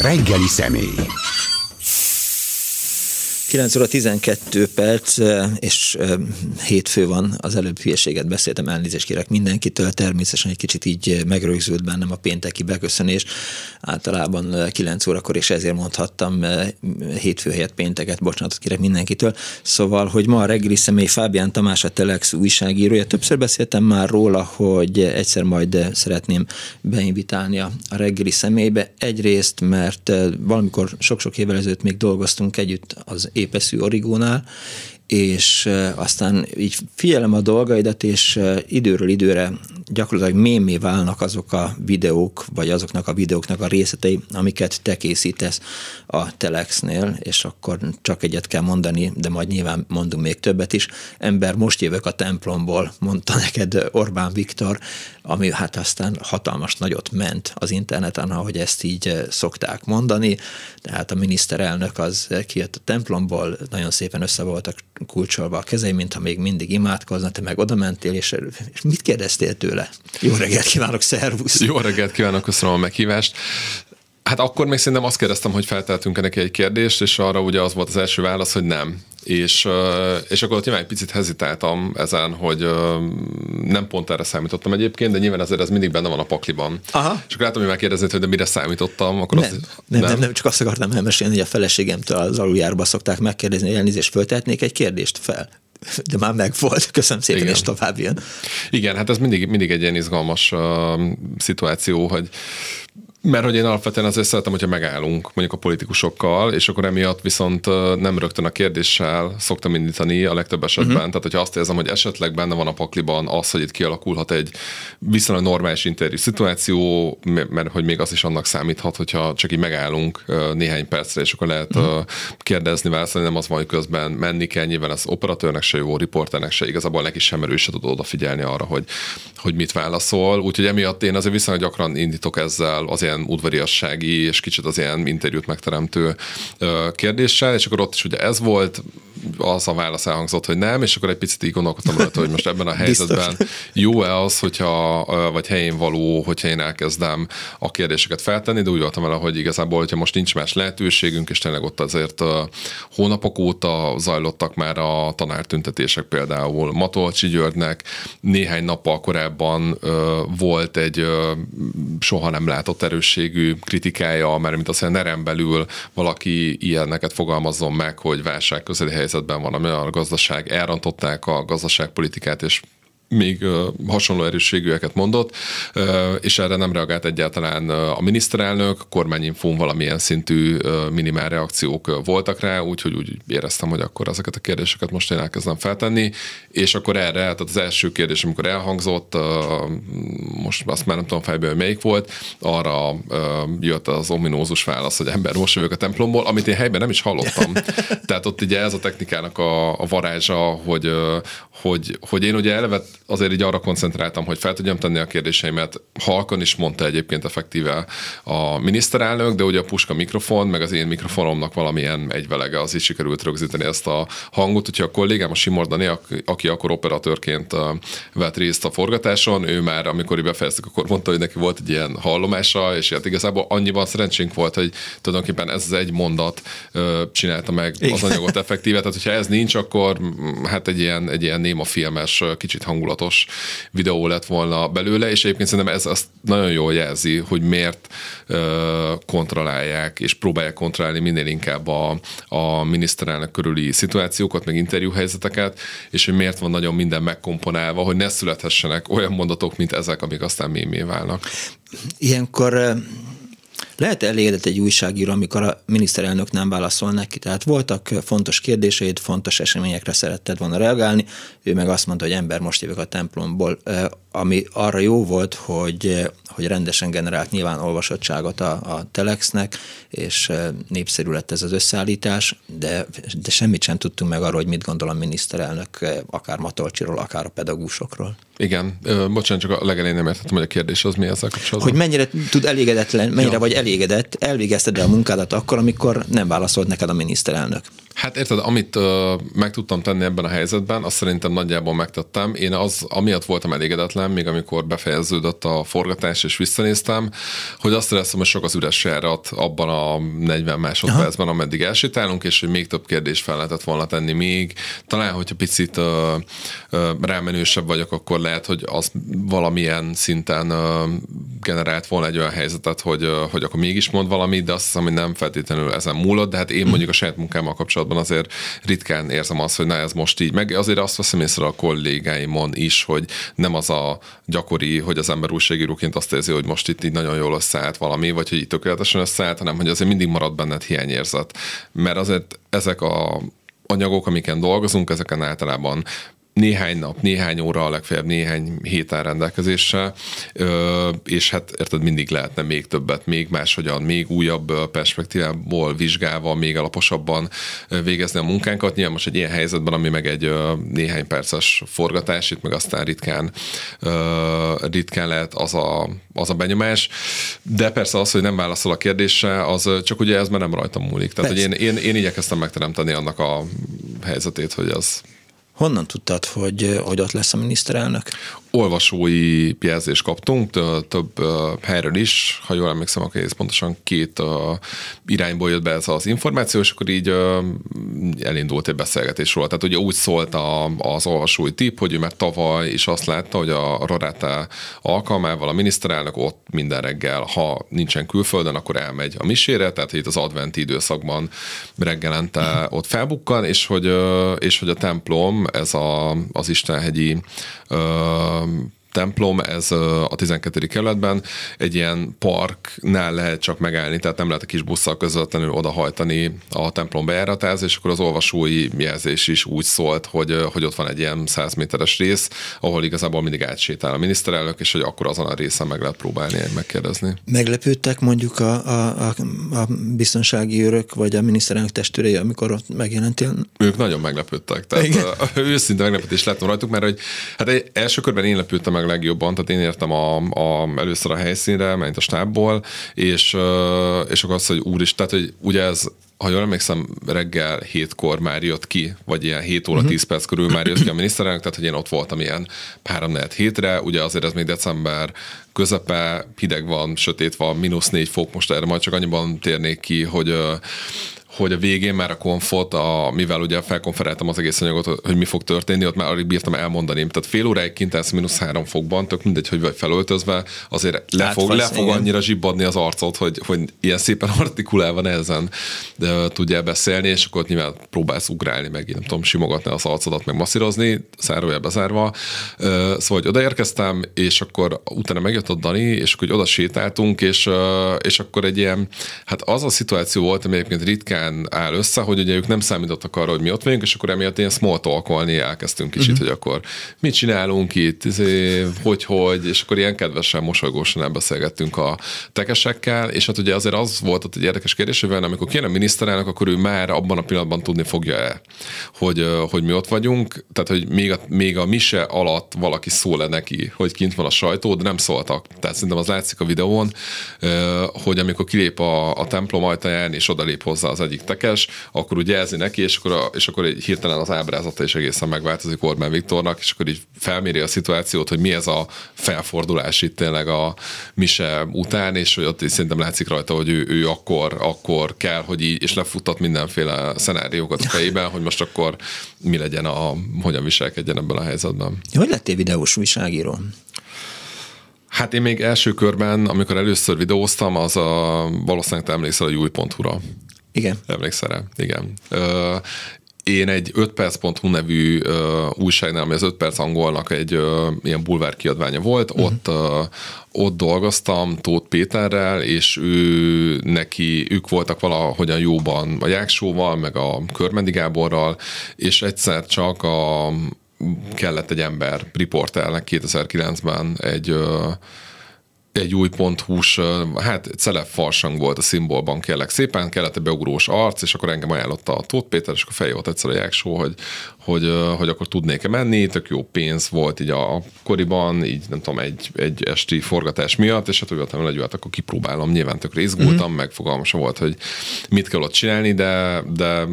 Reggeli személy. 9 óra 12 perc, és hétfő van, az előbb hülyeséget beszéltem, elnézést kérek mindenkitől, természetesen egy kicsit így megrögzült bennem a pénteki beköszönés, általában 9 órakor, és ezért mondhattam hétfő helyett pénteket, bocsánatot kérek mindenkitől. Szóval, hogy ma a reggeli személy Fábián Tamás a Telex újságírója, többször beszéltem már róla, hogy egyszer majd szeretném beinvitálni a reggeli személybe. Egyrészt, mert valamikor sok-sok évvel ezelőtt még dolgoztunk együtt az épeszű origónál, és aztán így figyelem a dolgaidat, és időről időre gyakorlatilag mémé válnak azok a videók, vagy azoknak a videóknak a részletei, amiket te készítesz a Telexnél, és akkor csak egyet kell mondani, de majd nyilván mondunk még többet is. Ember, most jövök a templomból, mondta neked Orbán Viktor, ami hát aztán hatalmas nagyot ment az interneten, ahogy ezt így szokták mondani. Tehát a miniszterelnök az kijött a templomból, nagyon szépen össze voltak kulcsolva a kezei, mintha még mindig imádkozna, te meg oda mentél, és, és mit kérdeztél tőle? Jó reggelt kívánok, szervusz! Jó reggelt kívánok, köszönöm a meghívást. Hát akkor még szerintem azt kérdeztem, hogy felteltünk neki egy kérdést, és arra ugye az volt az első válasz, hogy nem. És, és akkor ott nyilván egy picit hezitáltam ezen, hogy nem pont erre számítottam egyébként, de nyilván azért ez mindig benne van a pakliban. Aha. És akkor látom, hogy megkérdezni, hogy de mire számítottam. Akkor nem, az, nem, nem, nem, nem, csak azt akartam elmesélni, hogy a feleségemtől az aluljárba szokták megkérdezni, hogy elnézést föltehetnék egy kérdést fel de már meg volt. Köszönöm szépen, Igen. és tovább jön. Igen, hát ez mindig, mindig egy ilyen izgalmas uh, szituáció, hogy mert hogy én alapvetően azért szeretem, hogyha megállunk mondjuk a politikusokkal, és akkor emiatt viszont nem rögtön a kérdéssel szoktam indítani a legtöbb esetben. Uh-huh. Tehát, hogyha azt érzem, hogy esetleg benne van a pakliban az, hogy itt kialakulhat egy viszonylag normális interjú szituáció, mert hogy még az is annak számíthat, hogyha csak így megállunk néhány percre, és akkor lehet uh-huh. kérdezni, válaszolni, nem az van, hogy közben menni kell, nyilván az operatőrnek se jó, riporternek se, igazából neki sem erős se tud odafigyelni arra, hogy, hogy mit válaszol. Úgyhogy emiatt én azért viszonylag gyakran indítok ezzel az ilyen udvariassági és kicsit az ilyen interjút megteremtő kérdéssel, és akkor ott is ugye ez volt, az a válasz elhangzott, hogy nem, és akkor egy picit így gondolkodtam rajta, hogy most ebben a helyzetben jó-e az, hogyha, vagy helyén való, hogyha én elkezdem a kérdéseket feltenni, de úgy voltam vele, hogy igazából, hogyha most nincs más lehetőségünk, és tényleg ott azért hónapok óta zajlottak már a tanártüntetések például Matolcsi Györgynek néhány nappal korábban volt egy soha nem látott erősségű kritikája, mert mint azt, hogy a belül valaki ilyeneket fogalmazzon meg, hogy válság közeli helyzetben van, ami a gazdaság, elrontották a gazdaságpolitikát, és még hasonló erősségűeket mondott, és erre nem reagált egyáltalán a miniszterelnök, kormányinfón valamilyen szintű minimál reakciók voltak rá, úgyhogy úgy éreztem, hogy akkor ezeket a kérdéseket most én elkezdem feltenni, és akkor erre, tehát az első kérdés, amikor elhangzott, most azt már nem tudom fejből, hogy melyik volt, arra jött az ominózus válasz, hogy ember, most jövök a templomból, amit én helyben nem is hallottam. Tehát ott ugye ez a technikának a, a varázsa, hogy, hogy, hogy én ugye eleve azért így arra koncentráltam, hogy fel tudjam tenni a kérdéseimet. Halkan is mondta egyébként effektíve a miniszterelnök, de ugye a puska mikrofon, meg az én mikrofonomnak valamilyen egyvelege, az is sikerült rögzíteni ezt a hangot. Úgyhogy a kollégám, a Simor Dani, aki akkor operatőrként vett részt a forgatáson, ő már, amikor befejeztük, akkor mondta, hogy neki volt egy ilyen hallomása, és hát igazából annyiban szerencsénk volt, hogy tulajdonképpen ez az egy mondat csinálta meg Igen. az anyagot effektíve. Tehát, hogyha ez nincs, akkor hát egy ilyen, egy ilyen néma filmes, kicsit hangulat hangulatos videó lett volna belőle, és egyébként szerintem ez azt nagyon jól jelzi, hogy miért kontrollálják, és próbálják kontrollálni minél inkább a, a miniszterelnök körüli szituációkat, meg interjúhelyzeteket, és hogy miért van nagyon minden megkomponálva, hogy ne születhessenek olyan mondatok, mint ezek, amik aztán mémé válnak. Ilyenkor lehet elégedett egy újságíró, amikor a miniszterelnök nem válaszol neki. Tehát voltak fontos kérdéseid, fontos eseményekre szeretted volna reagálni, ő meg azt mondta, hogy ember, most jövök a templomból, ami arra jó volt, hogy, hogy rendesen generált nyilván olvasottságot a, a Telexnek, és népszerű lett ez az összeállítás, de, de semmit sem tudtunk meg arról, hogy mit gondol a miniszterelnök, akár Matolcsiról, akár a pedagógusokról. Igen, bocsánat, csak a legelején nem értettem, hogy a kérdés az mi ezzel kapcsolatban. Hogy mennyire tud elégedetlen, mennyire ja. vagy elégedett, elvégezted el a munkádat akkor, amikor nem válaszolt neked a miniszterelnök. Hát érted, amit uh, meg tudtam tenni ebben a helyzetben, azt szerintem nagyjából megtettem. Én az, amiatt voltam elégedetlen, még amikor befejeződött a forgatás, és visszanéztem, hogy azt éreztem, hogy sok az üres járat abban a 40 másodpercben, ameddig elsétálunk, és hogy még több kérdést fel lehetett volna tenni még. Talán, hogyha picit uh, uh, rámenősebb vagyok, akkor lehet, hogy az valamilyen szinten uh, generált volna egy olyan helyzetet, hogy, uh, hogy akkor mégis mond valamit, de azt hiszem, hogy nem feltétlenül ezen múlott, de hát én mondjuk a saját munkámmal kapcsolatban azért ritkán érzem azt, hogy na ez most így, meg azért azt veszem észre a kollégáimon is, hogy nem az a gyakori, hogy az ember újságíróként azt érzi, hogy most itt így nagyon jól összeállt valami, vagy hogy itt tökéletesen összeállt, hanem hogy azért mindig marad benned hiányérzet. Mert azért ezek a anyagok, amiken dolgozunk, ezeken általában néhány nap, néhány óra, legfeljebb néhány héten rendelkezésre, és hát érted, mindig lehetne még többet, még máshogyan, még újabb perspektívából vizsgálva, még alaposabban végezni a munkánkat. Nyilván most egy ilyen helyzetben, ami meg egy néhány perces forgatás, itt meg aztán ritkán, ritkán lehet az a, az a benyomás, de persze az, hogy nem válaszol a kérdésre, az csak ugye ez már nem rajtam múlik. Tehát, hogy én, én, én igyekeztem megteremteni annak a helyzetét, hogy az Honnan tudtad, hogy, hogy ott lesz a miniszterelnök? Olvasói jelzést kaptunk, több helyről is, ha jól emlékszem, akkor ez pontosan két irányból jött be ez az információ, és akkor így elindult egy beszélgetés róla. Tehát ugye úgy szólt az olvasói tip, hogy ő már tavaly is azt látta, hogy a Rorata alkalmával a miniszterelnök ott minden reggel, ha nincsen külföldön, akkor elmegy a misére, tehát itt az adventi időszakban reggelente ott felbukkan, és hogy, és hogy a templom, ez a, az Istenhegyi um, templom, ez a 12. kerületben egy ilyen parknál lehet csak megállni, tehát nem lehet a kis busszal közvetlenül odahajtani a templom bejáratához, és akkor az olvasói jelzés is úgy szólt, hogy, hogy ott van egy ilyen 100 méteres rész, ahol igazából mindig átsétál a miniszterelnök, és hogy akkor azon a részen meg lehet próbálni megkérdezni. Meglepődtek mondjuk a, a, a, a biztonsági őrök, vagy a miniszterelnök testőrei, amikor ott megjelentél? Ők nagyon meglepődtek. Tehát Igen. őszinte meglepetés láttam rajtuk, mert hogy hát egy első körben én lepődtem meg legjobban, tehát én értem a, a, először a helyszínre, ment a stábból, és, és akkor az, hogy úr is, tehát hogy ugye ez ha jól emlékszem, reggel hétkor már jött ki, vagy ilyen 7 óra, 10 uh-huh. perc körül már jött ki a miniszterelnök, tehát hogy én ott voltam ilyen 3 4 hétre, ugye azért ez még december közepe, hideg van, sötét van, mínusz 4 fok, most erre majd csak annyiban térnék ki, hogy hogy a végén már a konfot, a, mivel ugye felkonferáltam az egész anyagot, hogy mi fog történni, ott már alig bírtam elmondani. Tehát fél óráig kint állsz mínusz három fokban, tök mindegy, hogy vagy felöltözve, azért le fog, le fog annyira zsibbadni az arcot, hogy, hogy ilyen szépen artikulálva nehezen de tudjál beszélni, és akkor nyilván próbálsz ugrálni, meg nem tudom, simogatni az arcodat, meg masszírozni, zárójel bezárva. Szóval, hogy odaérkeztem, és akkor utána megjött a Dani, és akkor hogy oda sétáltunk, és, és akkor egy ilyen, hát az a szituáció volt, ami egyébként ritkán ritkán áll össze, hogy ugye ők nem számítottak arra, hogy mi ott vagyunk, és akkor emiatt ilyen small talkolni elkezdtünk kicsit, uh-huh. hogy akkor mit csinálunk itt, izé, hogy, hogy, és akkor ilyen kedvesen, mosolygósan elbeszélgettünk a tekesekkel, és hát ugye azért az volt ott egy érdekes kérdés, hogy amikor a miniszterelnök, akkor ő már abban a pillanatban tudni fogja-e, hogy, hogy mi ott vagyunk, tehát hogy még a, még a mise alatt valaki szól-e neki, hogy kint van a sajtó, de nem szóltak. Tehát szerintem az látszik a videón, hogy amikor kilép a, a templom ajtaján, és odalép hozzá az egyik tekes, akkor úgy jelzi neki, és akkor, a, és akkor egy hirtelen az ábrázata is egészen megváltozik Orbán Viktornak, és akkor így felméri a szituációt, hogy mi ez a felfordulás itt tényleg a mise után, és hogy ott szerintem látszik rajta, hogy ő, ő akkor, akkor kell, hogy így, és lefuttat mindenféle szenáriókat a fejében, hogy most akkor mi legyen a, hogyan viselkedjen ebben a helyzetben. Hogy lettél videós újságíró? Hát én még első körben, amikor először videóztam, az a valószínűleg te emlékszel a júj.hu-ra. Igen. Emlékszel rá? Igen. Ö, én egy 5perc.hu nevű ö, újságnál, ami az 5 perc angolnak egy ö, ilyen bulvár kiadványa volt, uh-huh. ott ö, ott dolgoztam Tóth Péterrel, és ő neki, ők voltak valahogyan jóban a Jáksóval, meg a Körmendi Gáborral, és egyszer csak a, kellett egy ember riportelnek 2009-ben egy egy új ponthús, hát celeb farsang volt a szimbolban, kérlek szépen, kellett egy beugrós arc, és akkor engem ajánlotta a Tóth Péter, és akkor feljött volt egyszer a Jáksó, hogy, hogy, hogy akkor tudnék-e menni, tök jó pénz volt így a koriban, így nem tudom, egy, egy esti forgatás miatt, és hát úgy voltam, hogy hát akkor kipróbálom, nyilván tök izgultam, uh-huh. meg fogalmasa volt, hogy mit kell ott csinálni, de, de,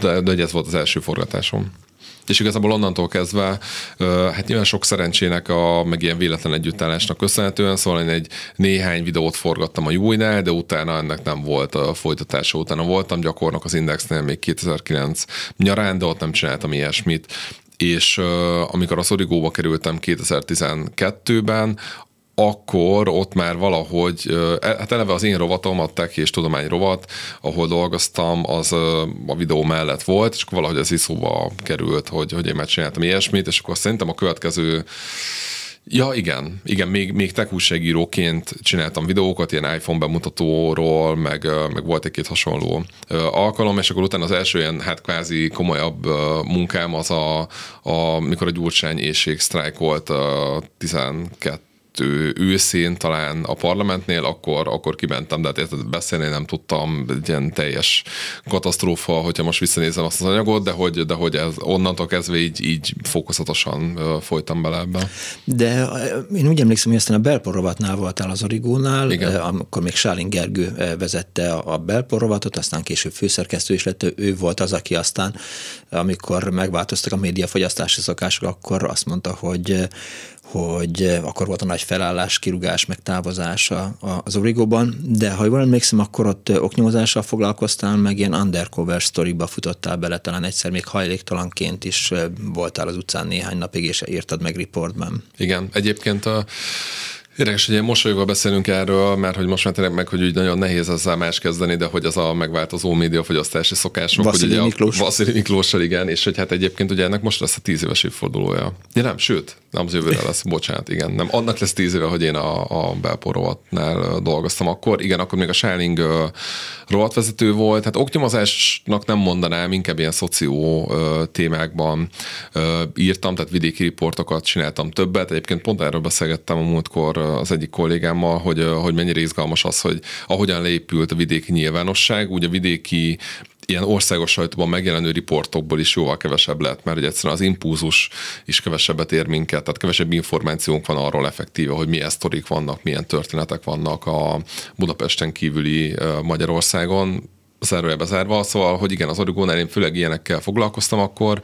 de, de, de ez volt az első forgatásom. És igazából onnantól kezdve, hát nyilván sok szerencsének, a, meg ilyen véletlen együttállásnak köszönhetően, szóval én egy néhány videót forgattam a Jújnál, de utána ennek nem volt a folytatása. Utána voltam gyakornok az Indexnél még 2009 nyarán, de ott nem csináltam ilyesmit és uh, amikor a Szorigóba kerültem 2012-ben, akkor ott már valahogy, e, hát eleve az én rovatom, a tech és tudomány rovat, ahol dolgoztam, az a videó mellett volt, és akkor valahogy az iszóba került, hogy, hogy én megcsináltam ilyesmit, és akkor szerintem a következő Ja, igen, igen, még, még tech újságíróként csináltam videókat, ilyen iPhone bemutatóról, meg, meg volt egy-két hasonló alkalom, és akkor utána az első ilyen, hát kvázi komolyabb munkám az a, a mikor a Gyurcsány éjség sztrájkolt 12 ő, őszén talán a parlamentnél, akkor, akkor kimentem, de hát érted, beszélni nem tudtam, egy ilyen teljes katasztrófa, hogyha most visszanézem azt az anyagot, de hogy, de hogy ez onnantól kezdve így, így fokozatosan folytam bele ebbe. De én úgy emlékszem, hogy aztán a belporovatnál voltál az Origónál, Igen. amikor még Sálin Gergő vezette a belporovatot, aztán később főszerkesztő is lett, ő volt az, aki aztán, amikor megváltoztak a médiafogyasztási szokások, akkor azt mondta, hogy hogy eh, akkor volt a nagy felállás, kirugás, meg távozás az Origóban, de ha jól emlékszem, akkor ott eh, oknyomozással foglalkoztál, meg ilyen undercover sztoriba futottál bele, talán egyszer még hajléktalanként is eh, voltál az utcán néhány napig, és írtad meg riportban. Igen, egyébként a Érdekes, hogy ilyen mosolyogva beszélünk erről, mert hogy most már tényleg meg, hogy úgy nagyon nehéz ezzel más kezdeni, de hogy az a megváltozó médiafogyasztási szokások. Vasili hogy Miklós. Vasili Miklóssal, igen, és hogy hát egyébként ugye ennek most lesz a tíz éves évfordulója. Ja, nem, sőt, nem az jövőre lesz, bocsánat, igen. Nem, annak lesz tíz éve, hogy én a, a belporovatnál dolgoztam akkor. Igen, akkor még a Shining rovatvezető volt. Hát oknyomozásnak nem mondanám, inkább ilyen szoció uh, témákban írtam, tehát vidéki riportokat csináltam többet. Egyébként pont erről beszélgettem a múltkor az egyik kollégámmal, hogy, hogy mennyire izgalmas az, hogy ahogyan leépült a vidéki nyilvánosság, úgy a vidéki ilyen országos sajtóban megjelenő riportokból is jóval kevesebb lett, mert ugye egyszerűen az impulzus is kevesebbet ér minket, tehát kevesebb információnk van arról effektíve, hogy milyen sztorik vannak, milyen történetek vannak a Budapesten kívüli Magyarországon, zárójelbe zárva, szóval, hogy igen, az origónál én főleg ilyenekkel foglalkoztam akkor,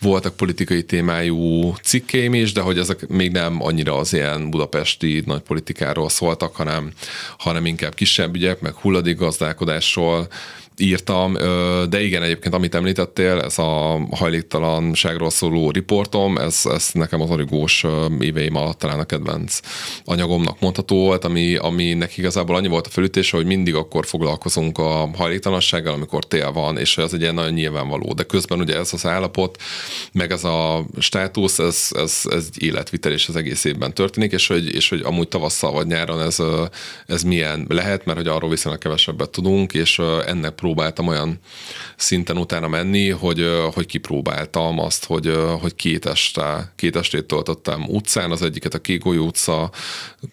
voltak politikai témájú cikkeim is, de hogy ezek még nem annyira az ilyen budapesti nagy politikáról szóltak, hanem, hanem inkább kisebb ügyek, meg hulladékgazdálkodásról, írtam, de igen, egyébként amit említettél, ez a hajléktalanságról szóló riportom, ez, ez nekem az origós éveim alatt talán a kedvenc anyagomnak mondható volt, ami, aminek igazából annyi volt a felütése, hogy mindig akkor foglalkozunk a hajléktalansággal, amikor tél van, és ez egy ilyen nagyon nyilvánvaló. De közben ugye ez az állapot, meg ez a státusz, ez, ez, ez egy életvitel, és az egész évben történik, és hogy, és hogy amúgy tavasszal vagy nyáron ez, ez milyen lehet, mert hogy arról viszonylag kevesebbet tudunk, és ennek próbáltam olyan szinten utána menni, hogy, hogy kipróbáltam azt, hogy, hogy két, este, két estét töltöttem utcán, az egyiket a Kégolyó utca,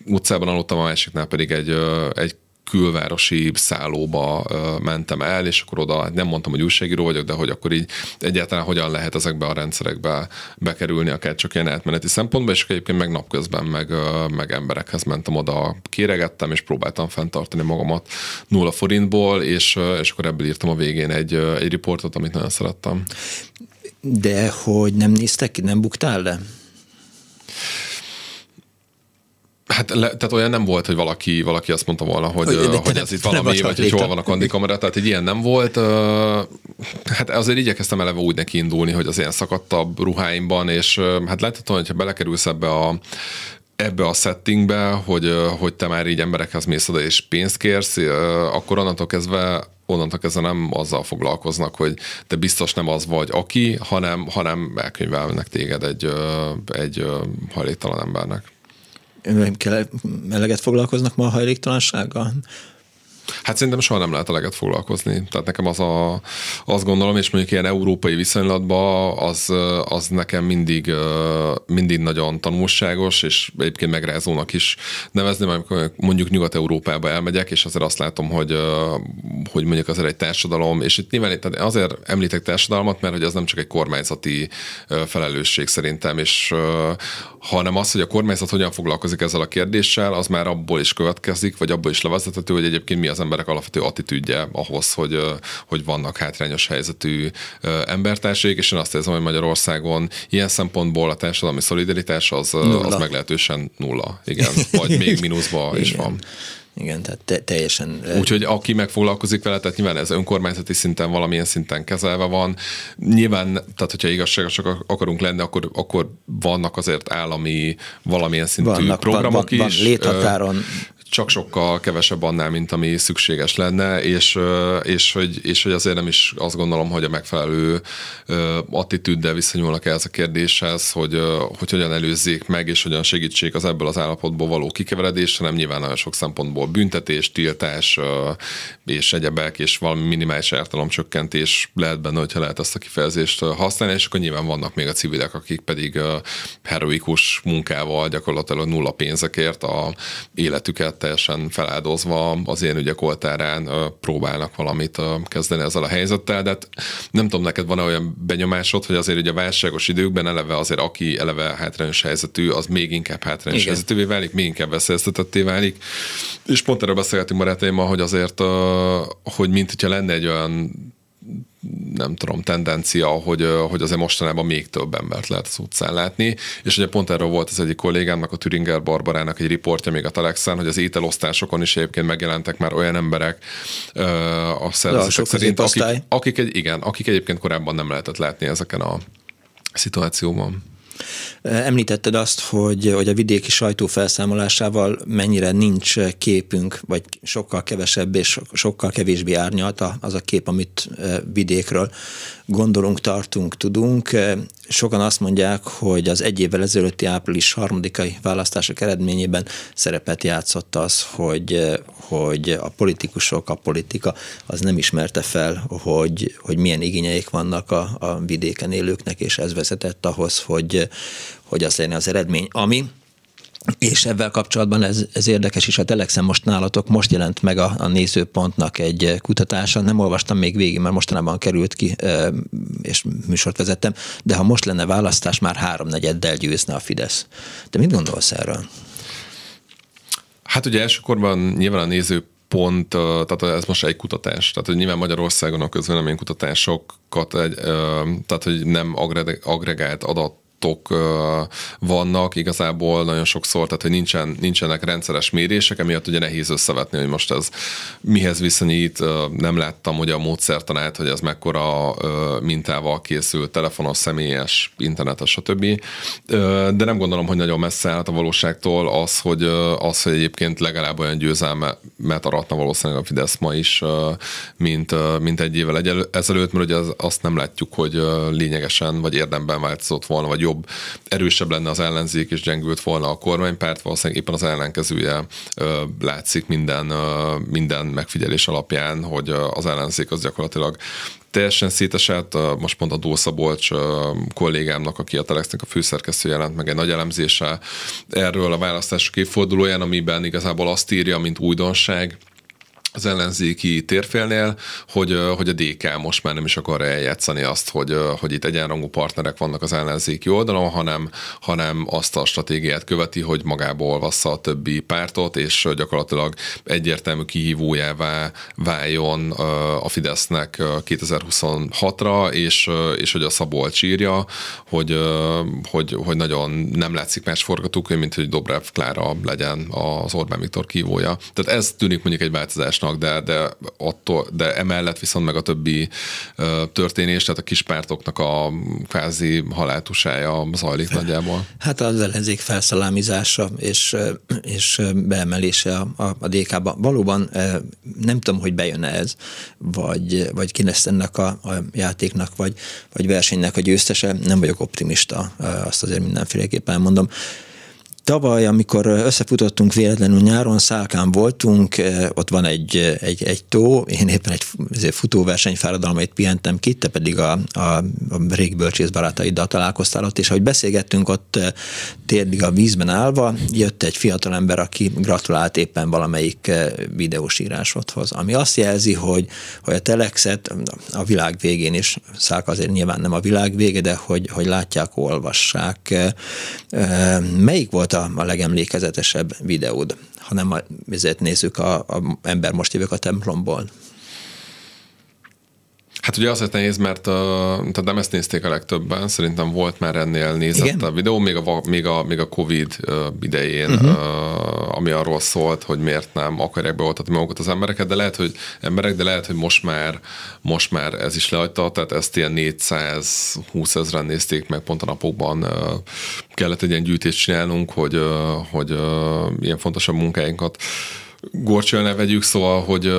utcában aludtam, a másiknál pedig egy, egy külvárosi szállóba mentem el, és akkor oda hát nem mondtam, hogy újságíró vagyok, de hogy akkor így egyáltalán hogyan lehet ezekbe a rendszerekbe bekerülni, akár csak ilyen átmeneti szempontból, és egyébként meg napközben meg, meg emberekhez mentem oda, kéregettem, és próbáltam fenntartani magamat nulla forintból, és, és akkor ebből írtam a végén egy, egy riportot, amit nagyon szerettem. De hogy nem néztek ki, nem buktál le? Hát le, tehát olyan nem volt, hogy valaki, valaki azt mondta volna, hogy, hogy, hogy ez itt valami, vagy hogy hol van a kandikamera, tehát egy ilyen nem volt. Hát azért igyekeztem eleve úgy neki indulni, hogy az ilyen szakadtabb ruháimban, és hát láthatóan, hogyha belekerülsz ebbe a ebbe a settingbe, hogy, hogy te már így emberekhez mész oda és pénzt kérsz, akkor onnantól kezdve onnantól kezdve nem azzal foglalkoznak, hogy te biztos nem az vagy aki, hanem, hanem elkönyvelnek téged egy, egy hajléktalan embernek eleget foglalkoznak ma a hajléktalansággal? Hát szerintem soha nem lehet eleget foglalkozni. Tehát nekem az a, azt gondolom, és mondjuk ilyen európai viszonylatban az, az nekem mindig, mindig nagyon tanulságos, és egyébként megrázónak is nevezni, amikor mondjuk Nyugat-Európába elmegyek, és azért azt látom, hogy, hogy mondjuk azért egy társadalom, és itt nyilván tehát azért említek társadalmat, mert hogy ez nem csak egy kormányzati felelősség szerintem, és hanem az, hogy a kormányzat hogyan foglalkozik ezzel a kérdéssel, az már abból is következik, vagy abból is levezethető, hogy egyébként mi az emberek alapvető attitűdje ahhoz, hogy, hogy vannak hátrányos helyzetű embertársaik, és én azt érzem, hogy Magyarországon ilyen szempontból a társadalmi szolidaritás az, az meglehetősen nulla. Igen, vagy még mínuszba is van. Igen, tehát te, teljesen... Úgyhogy aki megfoglalkozik vele, tehát nyilván ez önkormányzati szinten valamilyen szinten kezelve van. Nyilván, tehát hogyha igazságosak akarunk lenni, akkor, akkor vannak azért állami valamilyen szintű vannak, programok van, van, is. Van léthatáron csak sokkal kevesebb annál, mint ami szükséges lenne, és, és, hogy, és hogy azért nem is azt gondolom, hogy a megfelelő attitűddel viszonyulnak ehhez a kérdéshez, hogy, hogy hogyan előzzék meg, és hogyan segítsék az ebből az állapotból való kikeveredést, hanem nyilván nagyon sok szempontból büntetés, tiltás és egyebek, és valami minimális ártalomcsökkentés lehet benne, hogyha lehet ezt a kifejezést használni, és akkor nyilván vannak még a civilek, akik pedig heroikus munkával gyakorlatilag nulla pénzekért a életüket teljesen feláldozva az én ügyek oltárán próbálnak valamit kezdeni ezzel a helyzettel, de hát nem tudom, neked van olyan benyomásod, hogy azért ugye a válságos időkben eleve azért aki eleve hátrányos helyzetű, az még inkább hátrányos Igen. helyzetűvé válik, még inkább veszélyeztetetté válik. És pont erről beszélgetünk barátaimmal, hogy azért, hogy mint hogyha lenne egy olyan nem tudom, tendencia, hogy, hogy azért mostanában még több embert lehet az utcán látni, és ugye pont erről volt az egyik kollégámnak, a Türinger Barbarának egy riportja még a Telexen, hogy az ételosztásokon is egyébként megjelentek már olyan emberek a szervezetek szerint, akik, akik, egy, igen, akik egyébként korábban nem lehetett látni ezeken a szituációban. Említetted azt, hogy, hogy a vidéki sajtó felszámolásával mennyire nincs képünk, vagy sokkal kevesebb és sokkal kevésbé árnyalt az a kép, amit vidékről gondolunk, tartunk, tudunk. Sokan azt mondják, hogy az egy évvel ezelőtti április harmadikai választások eredményében szerepet játszott az, hogy, hogy a politikusok, a politika az nem ismerte fel, hogy, hogy milyen igényeik vannak a, a vidéken élőknek, és ez vezetett ahhoz, hogy, hogy az legyen az eredmény, ami és ebben kapcsolatban ez, ez érdekes is, a Telexen most nálatok, most jelent meg a, a nézőpontnak egy kutatása, nem olvastam még végig, mert mostanában került ki, és műsort vezettem, de ha most lenne választás, már háromnegyeddel győzne a Fidesz. Te mit gondolsz erről? Hát ugye elsőkorban nyilván a néző tehát ez most egy kutatás, tehát hogy nyilván Magyarországon a közvéleménykutatásokat, egy, tehát hogy nem agregált adat adatok vannak igazából nagyon sokszor, tehát hogy nincsen, nincsenek rendszeres mérések, emiatt ugye nehéz összevetni, hogy most ez mihez viszonyít. Nem láttam hogy a módszertanát, hogy ez mekkora mintával készült, telefonos, személyes, internetes, stb. De nem gondolom, hogy nagyon messze állt a valóságtól az, hogy, az, hogy egyébként legalább olyan győzelmet aratna valószínűleg a Fidesz ma is, mint, mint egy évvel ezelőtt, mert ugye azt nem látjuk, hogy lényegesen vagy érdemben változott volna, vagy jobb, erősebb lenne az ellenzék, és gyengült volna a kormánypárt, valószínűleg éppen az ellenkezője látszik minden, minden megfigyelés alapján, hogy az ellenzék az gyakorlatilag teljesen szétesett. Most pont a Dószabolcs kollégámnak, aki a Telexnek a főszerkesztő jelent meg egy nagy elemzése erről a választások évfordulóján, amiben igazából azt írja, mint újdonság, az ellenzéki térfélnél, hogy, hogy a DK most már nem is akar eljátszani azt, hogy, hogy itt egyenrangú partnerek vannak az ellenzéki oldalon, hanem, hanem azt a stratégiát követi, hogy magából olvassza a többi pártot, és gyakorlatilag egyértelmű kihívójává váljon a Fidesznek 2026-ra, és, és hogy a Szabolcs írja, hogy, hogy, hogy nagyon nem látszik más forgatókönyv, mint hogy Dobrev Klára legyen az Orbán Viktor kívója. Tehát ez tűnik mondjuk egy változás változásnak, de, de, attól, de emellett viszont meg a többi történés, tehát a kispártoknak a kvázi haláltusája zajlik nagyjából. Hát az ellenzék felszalámizása és, és beemelése a, a, a DK-ba. Valóban nem tudom, hogy bejön ez, vagy, vagy ki lesz ennek a, a játéknak, vagy, vagy versenynek a győztese. Nem vagyok optimista, azt azért mindenféleképpen mondom tavaly, amikor összefutottunk véletlenül nyáron, Szálkán voltunk, ott van egy, egy, egy tó, én éppen egy futóverseny fáradalmait pihentem ki, te pedig a, a, a régi bölcsész barátaiddal találkoztál ott, és ahogy beszélgettünk ott térdig a vízben állva, jött egy fiatalember, aki gratulált éppen valamelyik videós írásodhoz, ami azt jelzi, hogy, hogy a Telexet a világ végén is, Szák azért nyilván nem a világ vége, de hogy, hogy látják, olvassák. Melyik volt a, a legemlékezetesebb videód? Ha nem ezért nézzük, a, a ember most jövök a templomból. Hát ugye azért nehéz, mert uh, tehát nem ezt nézték a legtöbben, szerintem volt már ennél nézett a videó, még a, még a, még a Covid idején, uh-huh. uh, ami arról szólt, hogy miért nem akarják beoltatni magukat az embereket, de lehet, hogy emberek, de lehet, hogy most már, most már ez is lehagyta, tehát ezt ilyen 420 ezeren nézték meg pont a napokban, kellett egy ilyen gyűjtést csinálnunk, hogy, hogy ilyen fontosabb munkáinkat gorcsolni vegyük, szóval, hogy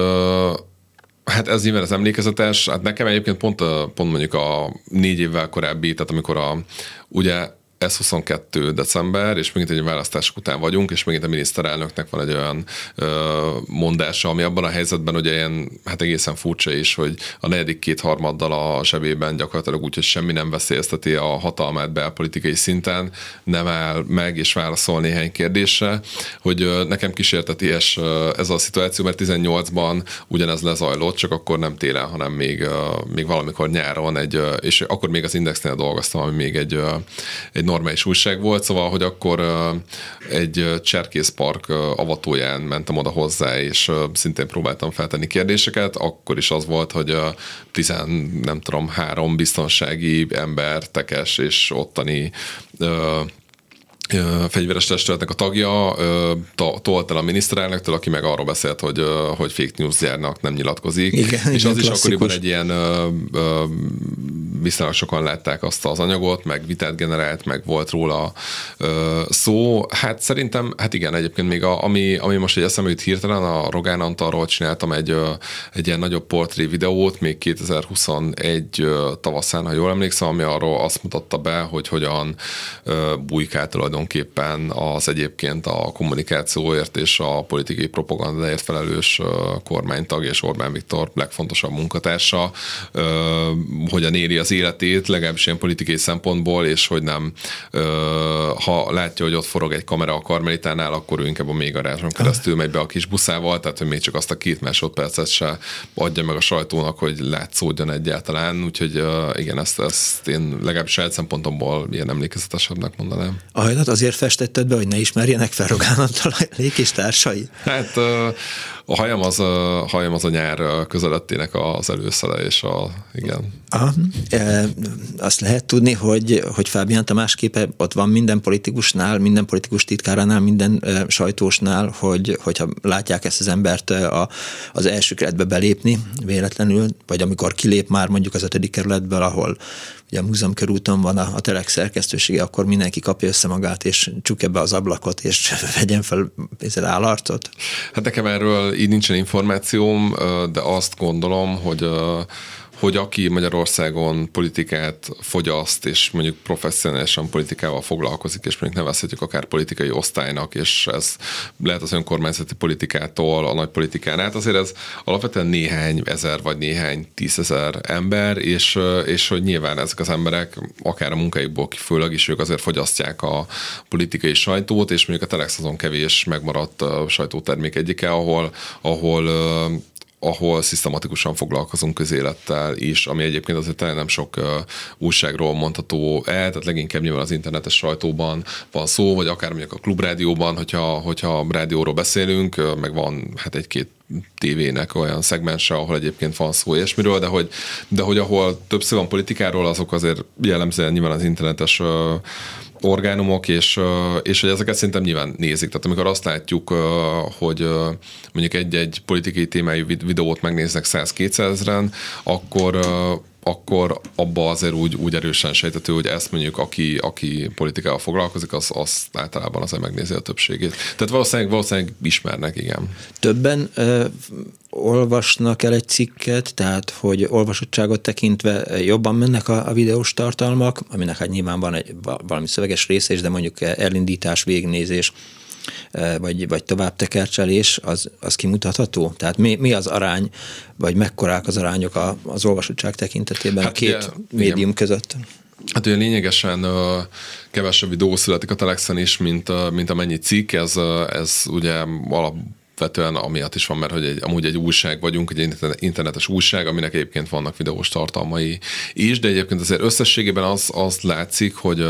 Hát ez nyilván az emlékezetes. Hát nekem egyébként pont, pont mondjuk a négy évvel korábbi, tehát amikor a, ugye ez 22 december, és megint egy választások után vagyunk, és megint a miniszterelnöknek van egy olyan ö, mondása, ami abban a helyzetben ugye ilyen, hát egészen furcsa is, hogy a negyedik kétharmaddal a sebében gyakorlatilag úgy, hogy semmi nem veszélyezteti a hatalmát belpolitikai szinten, nem áll meg és válaszol néhány kérdésre, hogy nekem kísérteties ez a szituáció, mert 18-ban ugyanez lezajlott, csak akkor nem télen, hanem még, még valamikor nyáron, egy, és akkor még az Indexnél dolgoztam, ami még egy, egy normális újság volt, szóval, hogy akkor egy Cserkészpark avatóján mentem oda hozzá, és szintén próbáltam feltenni kérdéseket, akkor is az volt, hogy tizen, nem tudom, három biztonsági ember, tekes és ottani fegyveres testületnek a tagja tolt el a miniszterelnöktől, aki meg arról beszélt, hogy, hogy fake news gyárnak nem nyilatkozik. Igen, és igen, az is klasszikus. akkoriban egy ilyen viszonylag sokan látták azt az anyagot, meg vitát generált, meg volt róla szó. Hát szerintem, hát igen, egyébként még a, ami, ami most egy eszembe jut hirtelen, a Rogán Antalról csináltam egy, egy ilyen nagyobb portré videót, még 2021 tavaszán, ha jól emlékszem, ami arról azt mutatta be, hogy hogyan bujkált tulajdonképpen az egyébként a kommunikációért és a politikai propagandáért felelős kormánytag és Orbán Viktor legfontosabb munkatársa, hogyan éri az életét, legalábbis ilyen politikai szempontból, és hogy nem, ha látja, hogy ott forog egy kamera a karmelitánál, akkor ő inkább a még keresztül megy be a kis buszával, tehát hogy még csak azt a két másodpercet se adja meg a sajtónak, hogy látszódjon egyáltalán, úgyhogy igen, ezt, ezt én legalábbis saját szempontomból ilyen emlékezetesebbnek mondanám. A hajlat azért festetted be, hogy ne ismerjenek fel Rogánattal a lékis társai? Hát a hajam az a, hajam az a nyár közelettének az előszele, és a, igen. Aha. E, azt lehet tudni, hogy, hogy Fábián Tamás képe ott van minden politikusnál, minden politikus titkáránál, minden e, sajtósnál, hogy, hogyha látják ezt az embert a, az első keretbe belépni véletlenül, vagy amikor kilép már mondjuk az ötödik kerületből, ahol ugye a múzeum körúton van a, a Telex szerkesztősége, akkor mindenki kapja össze magát, és csukja be az ablakot, és vegyen fel ezzel állarcot? Hát nekem erről így nincsen információm, de azt gondolom, hogy hogy aki Magyarországon politikát fogyaszt, és mondjuk professzionálisan politikával foglalkozik, és mondjuk nevezhetjük akár politikai osztálynak, és ez lehet az önkormányzati politikától a nagy politikán át, azért ez alapvetően néhány ezer vagy néhány tízezer ember, és, és hogy nyilván ezek az emberek akár a munkáikból főleg is ők azért fogyasztják a politikai sajtót, és mondjuk a Telex azon kevés megmaradt sajtótermék egyike, ahol, ahol ahol szisztematikusan foglalkozunk közélettel is, ami egyébként azért talán nem sok újságról mondható el, tehát leginkább nyilván az internetes sajtóban van szó, vagy akár mondjuk a klubrádióban, hogyha, hogyha rádióról beszélünk, meg van hát egy-két tévének olyan szegmense, ahol egyébként van szó ilyesmiről, de hogy, de hogy ahol több szó van politikáról, azok azért jellemzően nyilván az internetes uh, orgánumok, és, és hogy ezeket szerintem nyilván nézik. Tehát amikor azt látjuk, hogy mondjuk egy-egy politikai témájú videót megnéznek 100-200 ezeren, akkor akkor abba azért úgy, úgy erősen sejtető, hogy ezt mondjuk, aki, aki politikával foglalkozik, az, az általában azért megnézi a többségét. Tehát valószínűleg, valószínűleg ismernek, igen. Többen ö, olvasnak el egy cikket, tehát hogy olvasottságot tekintve jobban mennek a, a videós tartalmak, aminek hát nyilván van egy valami szöveges része is, de mondjuk elindítás, végnézés, vagy, vagy tovább tekercselés, az, az kimutatható? Tehát mi, mi az arány, vagy mekkorák az arányok a, az olvasottság tekintetében hát a két ugye, médium igen. között? Hát ugye lényegesen uh, kevesebb videó születik a Telexen is, mint, uh, mint amennyi cikk, ez, uh, ez ugye alap alapvetően amiatt is van, mert hogy egy, amúgy egy újság vagyunk, egy internetes újság, aminek egyébként vannak videós tartalmai is, de egyébként azért összességében az, az látszik, hogy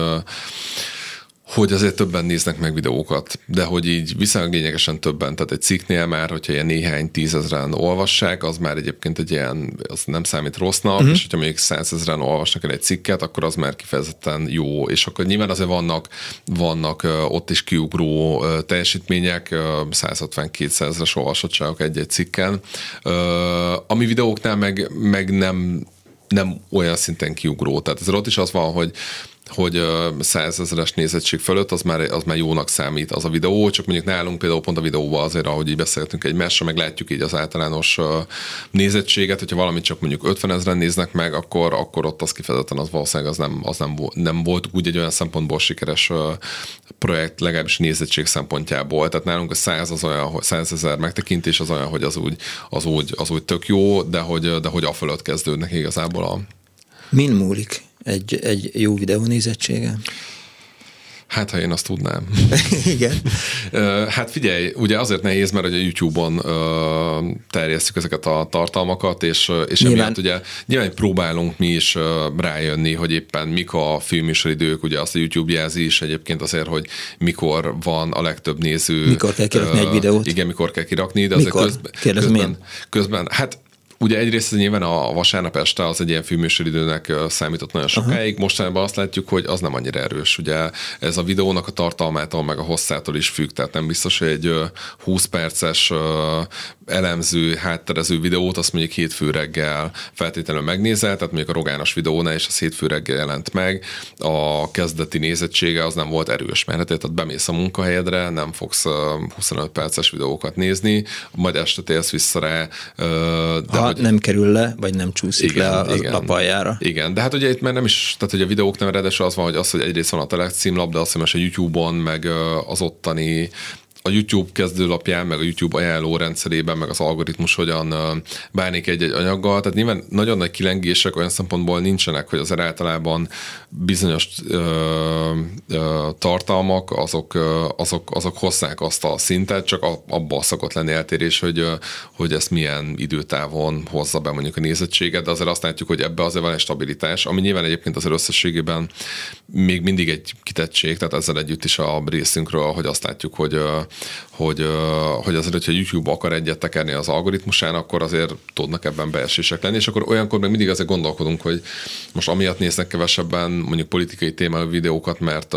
hogy azért többen néznek meg videókat, de hogy így viszonylag lényegesen többen, tehát egy cikknél már, hogyha ilyen néhány tízezren olvassák, az már egyébként egy ilyen, az nem számít rossznak, uh-huh. és hogyha még százezren olvasnak el egy cikket, akkor az már kifejezetten jó, és akkor nyilván azért vannak, vannak ott is kiugró teljesítmények, 150-200-es olvasottságok egy-egy cikken, ami videóknál meg, meg nem nem olyan szinten kiugró. Tehát ez ott is az van, hogy hogy százezeres nézettség fölött az már, az már jónak számít az a videó, csak mondjuk nálunk például pont a videóban azért, ahogy így beszéltünk egymásra, meg látjuk így az általános nézettséget, hogyha valamit csak mondjuk 50 ezeren néznek meg, akkor, akkor ott az kifejezetten az valószínűleg az nem, az nem, nem volt úgy egy olyan szempontból sikeres projekt, legalábbis nézettség szempontjából. Tehát nálunk a 100 az olyan, hogy 100 ezer megtekintés az olyan, hogy az úgy, az úgy, az úgy tök jó, de hogy, de hogy a fölött kezdődnek igazából a... Min múlik? Egy, egy jó videó nézettsége? Hát, ha én azt tudnám. Igen. hát figyelj, ugye azért nehéz, mert a YouTube-on terjesztjük ezeket a tartalmakat, és, és nyilván. emiatt ugye nyilván próbálunk mi is rájönni, hogy éppen mik a filmműsoridők, ugye azt a YouTube jelzi is egyébként azért, hogy mikor van a legtöbb néző. Mikor kell kirakni egy videót. Igen, mikor kell kirakni, de mikor? közben, közben, közben, hát Ugye egyrészt nyilván a vasárnap este az egy ilyen filmműsoridőnek számított nagyon sokáig, Aha. mostanában azt látjuk, hogy az nem annyira erős. Ugye ez a videónak a tartalmától, meg a hosszától is függ, tehát nem biztos, hogy egy 20 perces elemző, hátterező videót azt mondjuk hétfő reggel feltétlenül megnézel, tehát mondjuk a Rogános videónál és az hétfő reggel jelent meg, a kezdeti nézettsége az nem volt erős, mert hát tehát bemész a munkahelyedre, nem fogsz 25 perces videókat nézni, majd este térsz vissza rá. De ha hogy... nem kerül le, vagy nem csúszik igen, le a, igen, a paljára. Igen, de hát ugye itt már nem is, tehát hogy a videók nem eredese az van, hogy az, hogy egyrészt van a Telex címlap, de azt hiszem, a YouTube-on, meg az ottani a YouTube kezdőlapján, meg a YouTube ajánló rendszerében, meg az algoritmus hogyan bánik egy-egy anyaggal. Tehát nyilván nagyon nagy kilengések olyan szempontból nincsenek, hogy az általában bizonyos ö, ö, tartalmak, azok, ö, azok, azok hozzák azt a szintet, csak abban szokott lenni eltérés, hogy, hogy ezt milyen időtávon hozza be mondjuk a nézettséget, de azért azt látjuk, hogy ebbe azért van egy stabilitás, ami nyilván egyébként az összességében még mindig egy kitettség, tehát ezzel együtt is a részünkről, hogy azt látjuk, hogy hogy, hogy azért, hogyha YouTube akar egyet tekerni az algoritmusán, akkor azért tudnak ebben beesések lenni, és akkor olyankor meg mindig azért gondolkodunk, hogy most amiatt néznek kevesebben mondjuk politikai témájú videókat, mert,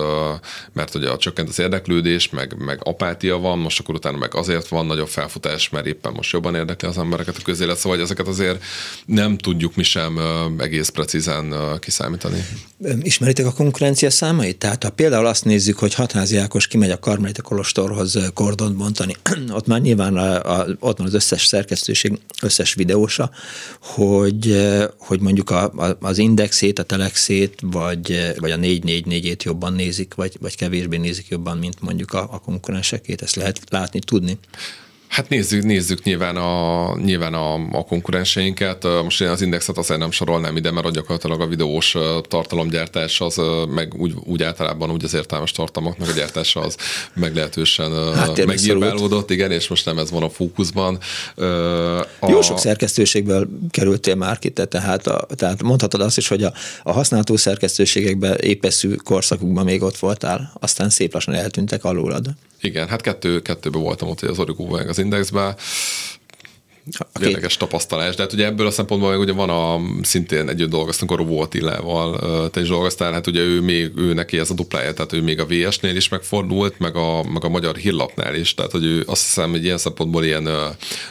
mert ugye csökkent az érdeklődés, meg, meg apátia van, most akkor utána meg azért van nagyobb felfutás, mert éppen most jobban érdekli az embereket a közélet, szóval ezeket azért nem tudjuk mi sem egész precízen kiszámítani. Ismeritek a konkurencia számait? Tehát ha például azt nézzük, hogy Hatházi Ákos kimegy a Karmelita Kolostorhoz kordont bontani, ott már nyilván a, a, ott van az összes szerkesztőség, összes videósa, hogy, hogy mondjuk a, a, az indexét, a telexét, vagy, vagy a 444-ét jobban nézik, vagy, vagy kevésbé nézik jobban, mint mondjuk a, a konkurensekét, ezt lehet látni, tudni. Hát nézzük, nézzük nyilván a, nyilván a, a konkurenseinket. Most én az indexet azért nem sorolnám ide, mert gyakorlatilag a videós tartalomgyártás az meg úgy, úgy általában úgy az értelmes tartalmaknak a gyártása az meglehetősen hát, megnyilvánulódott, igen, és most nem ez van a fókuszban. A... Jó sok szerkesztőségből kerültél már ki, tehát, a, tehát mondhatod azt is, hogy a, a használható szerkesztőségekben épeszű korszakukban még ott voltál, aztán szép lassan eltűntek alulad. Igen, hát kettő, kettőben voltam ott, az Origo az Indexben Okay. Érdekes tapasztalás. De hát ugye ebből a szempontból meg ugye van a, szintén együtt dolgoztunk a Rovó Attilával, te is dolgoztál, hát ugye ő még, ő neki ez a duplája, tehát ő még a VS-nél is megfordult, meg a, meg a magyar hírlapnál is, tehát hogy ő azt hiszem, hogy ilyen szempontból ilyen uh,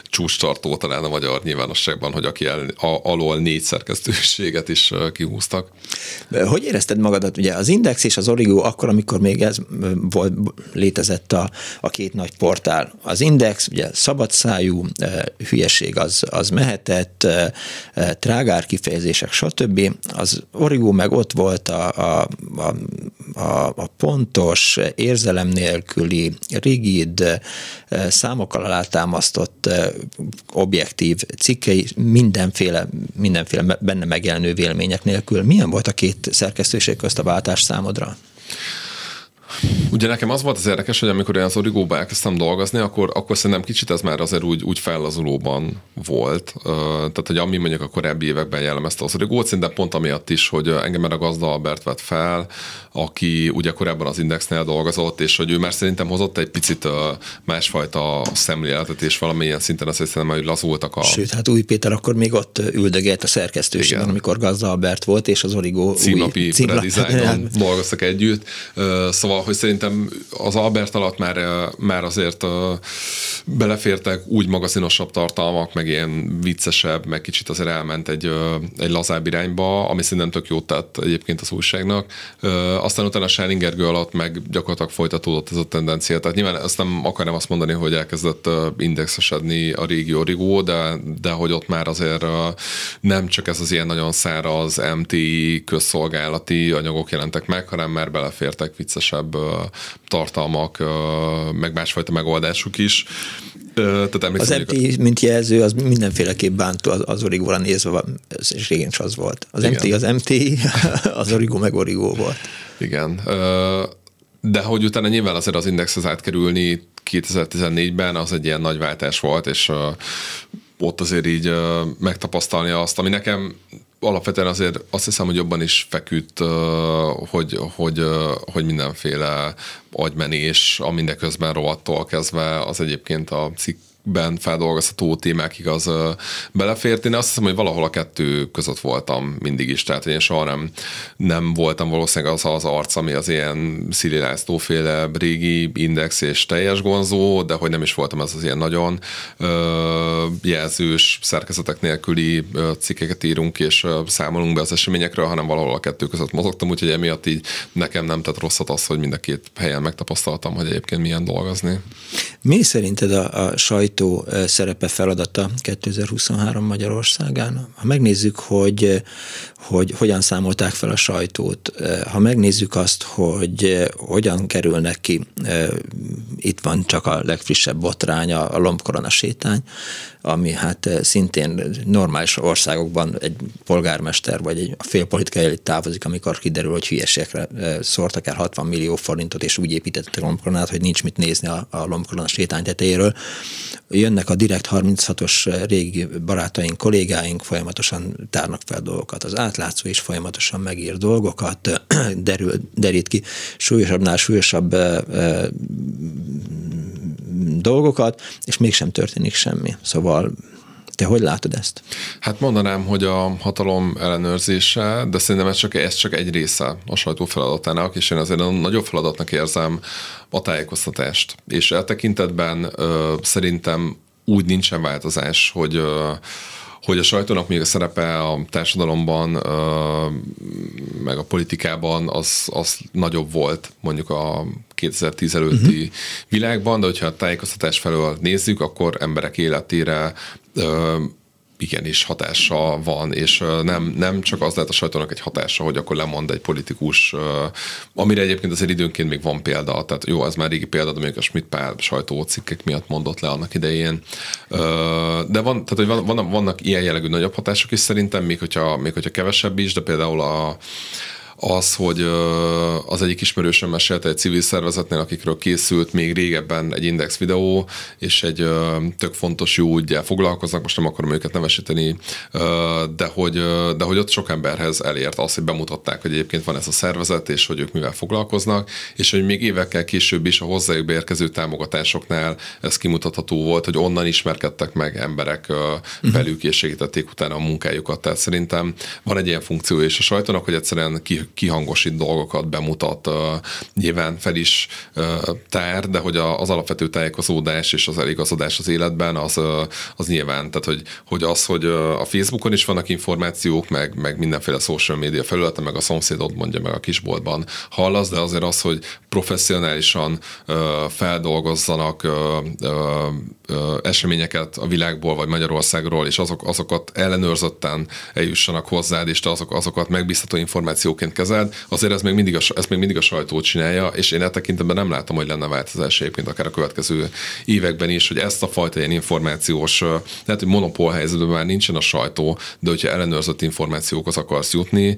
csúcstartó talán a magyar nyilvánosságban, hogy aki el, a, alól négy szerkesztőséget is uh, kihúztak. Hogy érezted magadat? Ugye az Index és az Origo akkor, amikor még ez volt, létezett a, a két nagy portál. Az Index, ugye szabadszájú, hülye hülyeség az, az mehetett, trágár kifejezések, stb. Az Origo meg ott volt a, a, a, a pontos, érzelem nélküli, rigid, számokkal alátámasztott objektív cikkei, mindenféle, mindenféle benne megjelenő vélemények nélkül. Milyen volt a két szerkesztőség közt a váltás számodra? Ugye nekem az volt az érdekes, hogy amikor én az origóba elkezdtem dolgozni, akkor, akkor szerintem kicsit ez már azért úgy, úgy fellazulóban volt. Tehát, hogy ami mondjuk a korábbi években jellemezte az origót, szerintem pont amiatt is, hogy engem a gazda Albert vett fel, aki ugye korábban az Indexnél dolgozott, és hogy ő már szerintem hozott egy picit másfajta szemléletet, és valamilyen szinten azt hiszem, hogy lazultak a... Sőt, hát Új Péter akkor még ott üldögélt a szerkesztőségben, amikor gazda Albert volt, és az Origó címlapi új címlap... dolgoztak együtt. Szóval hogy szerintem az Albert alatt már, már azért belefértek úgy magazinosabb tartalmak, meg ilyen viccesebb, meg kicsit azért elment egy, egy lazább irányba, ami szerintem tök jót tett egyébként az újságnak. Aztán utána a Shining Gergő alatt meg gyakorlatilag folytatódott ez a tendencia. Tehát nyilván azt nem akarom azt mondani, hogy elkezdett indexesedni a régi origó, de, de hogy ott már azért nem csak ez az ilyen nagyon száraz MT közszolgálati anyagok jelentek meg, hanem már belefértek viccesebb tartalmak, meg másfajta megoldásuk is. Tehát az MT, mint jelző, az mindenféleképp bántó az, az origóra nézve, és régen is az volt. Az Igen. MT az MT, az origó meg origó volt. Igen. De hogy utána nyilván azért az indexhez átkerülni 2014-ben az egy ilyen nagy váltás volt, és ott azért így megtapasztalni azt, ami nekem alapvetően azért azt hiszem, hogy jobban is feküdt, hogy, hogy, hogy mindenféle agymenés, a mindeközben rovattól kezdve az egyébként a cikk ben feldolgozható témákig az belefért. Én azt hiszem, hogy valahol a kettő között voltam mindig is, tehát én soha nem, nem voltam valószínűleg az az arc, ami az ilyen Szili féle régi index és teljes gonzó, de hogy nem is voltam ez az ilyen nagyon ö, jelzős szerkezetek nélküli ö, cikkeket írunk és ö, számolunk be az eseményekről, hanem valahol a kettő között mozogtam, úgyhogy emiatt így nekem nem tett rosszat az, hogy mind a két helyen megtapasztaltam, hogy egyébként milyen dolgozni. Mi szerinted a, a sajt sajtó szerepe feladata 2023 Magyarországán. Ha megnézzük, hogy, hogy hogyan számolták fel a sajtót, ha megnézzük azt, hogy hogyan kerülnek ki, itt van csak a legfrissebb botrány, a lombkorona sétány, ami hát szintén normális országokban egy polgármester vagy egy fél politikai elit távozik, amikor kiderül, hogy hülyeségekre szórtak el 60 millió forintot, és úgy építettek a lombkoronát, hogy nincs mit nézni a, a lombkorona sétány tetejéről jönnek a Direkt 36-os régi barátaink, kollégáink, folyamatosan tárnak fel dolgokat. Az átlátszó is folyamatosan megír dolgokat, derül, derít ki súlyosabbnál súlyosabb dolgokat, és mégsem történik semmi. Szóval te hogy látod ezt? Hát mondanám, hogy a hatalom ellenőrzése, de szerintem ez csak, ez csak egy része a sajtó feladatának, és én azért nagyobb feladatnak érzem a tájékoztatást. És e tekintetben ö, szerintem úgy nincsen változás, hogy ö, hogy a sajtónak még a szerepe a társadalomban, meg a politikában az, az nagyobb volt mondjuk a 2010 előtti uh-huh. világban, de hogyha a tájékoztatás felől nézzük, akkor emberek életére igenis hatása van, és nem, nem csak az lehet a sajtónak egy hatása, hogy akkor lemond egy politikus, amire egyébként azért időnként még van példa, tehát jó, ez már régi példa, de még a Schmidt Pál sajtócikkek miatt mondott le annak idején. De van, tehát, hogy van, vannak ilyen jellegű nagyobb hatások is szerintem, még hogyha, még hogyha kevesebb is, de például a az, hogy az egyik ismerősöm mesélte egy civil szervezetnél, akikről készült még régebben egy index videó, és egy tök fontos jó ügyel foglalkoznak, most nem akarom őket nevesíteni, de hogy, de hogy ott sok emberhez elért az, hogy bemutatták, hogy egyébként van ez a szervezet, és hogy ők mivel foglalkoznak, és hogy még évekkel később is a hozzájuk beérkező támogatásoknál ez kimutatható volt, hogy onnan ismerkedtek meg emberek velük, és segítették utána a munkájukat. Tehát szerintem van egy ilyen funkció és a sajtónak, hogy egyszerűen kihangosít dolgokat, bemutat, nyilván fel is tár, de hogy az alapvető tájékozódás és az eligazodás az életben, az, az nyilván, tehát hogy, hogy az, hogy a Facebookon is vannak információk, meg, meg mindenféle social media felületen, meg a szomszédod mondja meg a kisboltban hallasz, de azért az, hogy professzionálisan feldolgozzanak eseményeket a világból vagy Magyarországról, és azok, azokat ellenőrzötten eljussanak hozzád, és te azok, azokat megbízható információként kezeld, azért ez még mindig a, ez még mindig a sajtó csinálja, és én e tekintetben nem látom, hogy lenne változás egyébként akár a következő években is, hogy ezt a fajta ilyen információs, lehet, hogy monopól helyzetben már nincsen a sajtó, de hogyha ellenőrzött információkhoz akarsz jutni,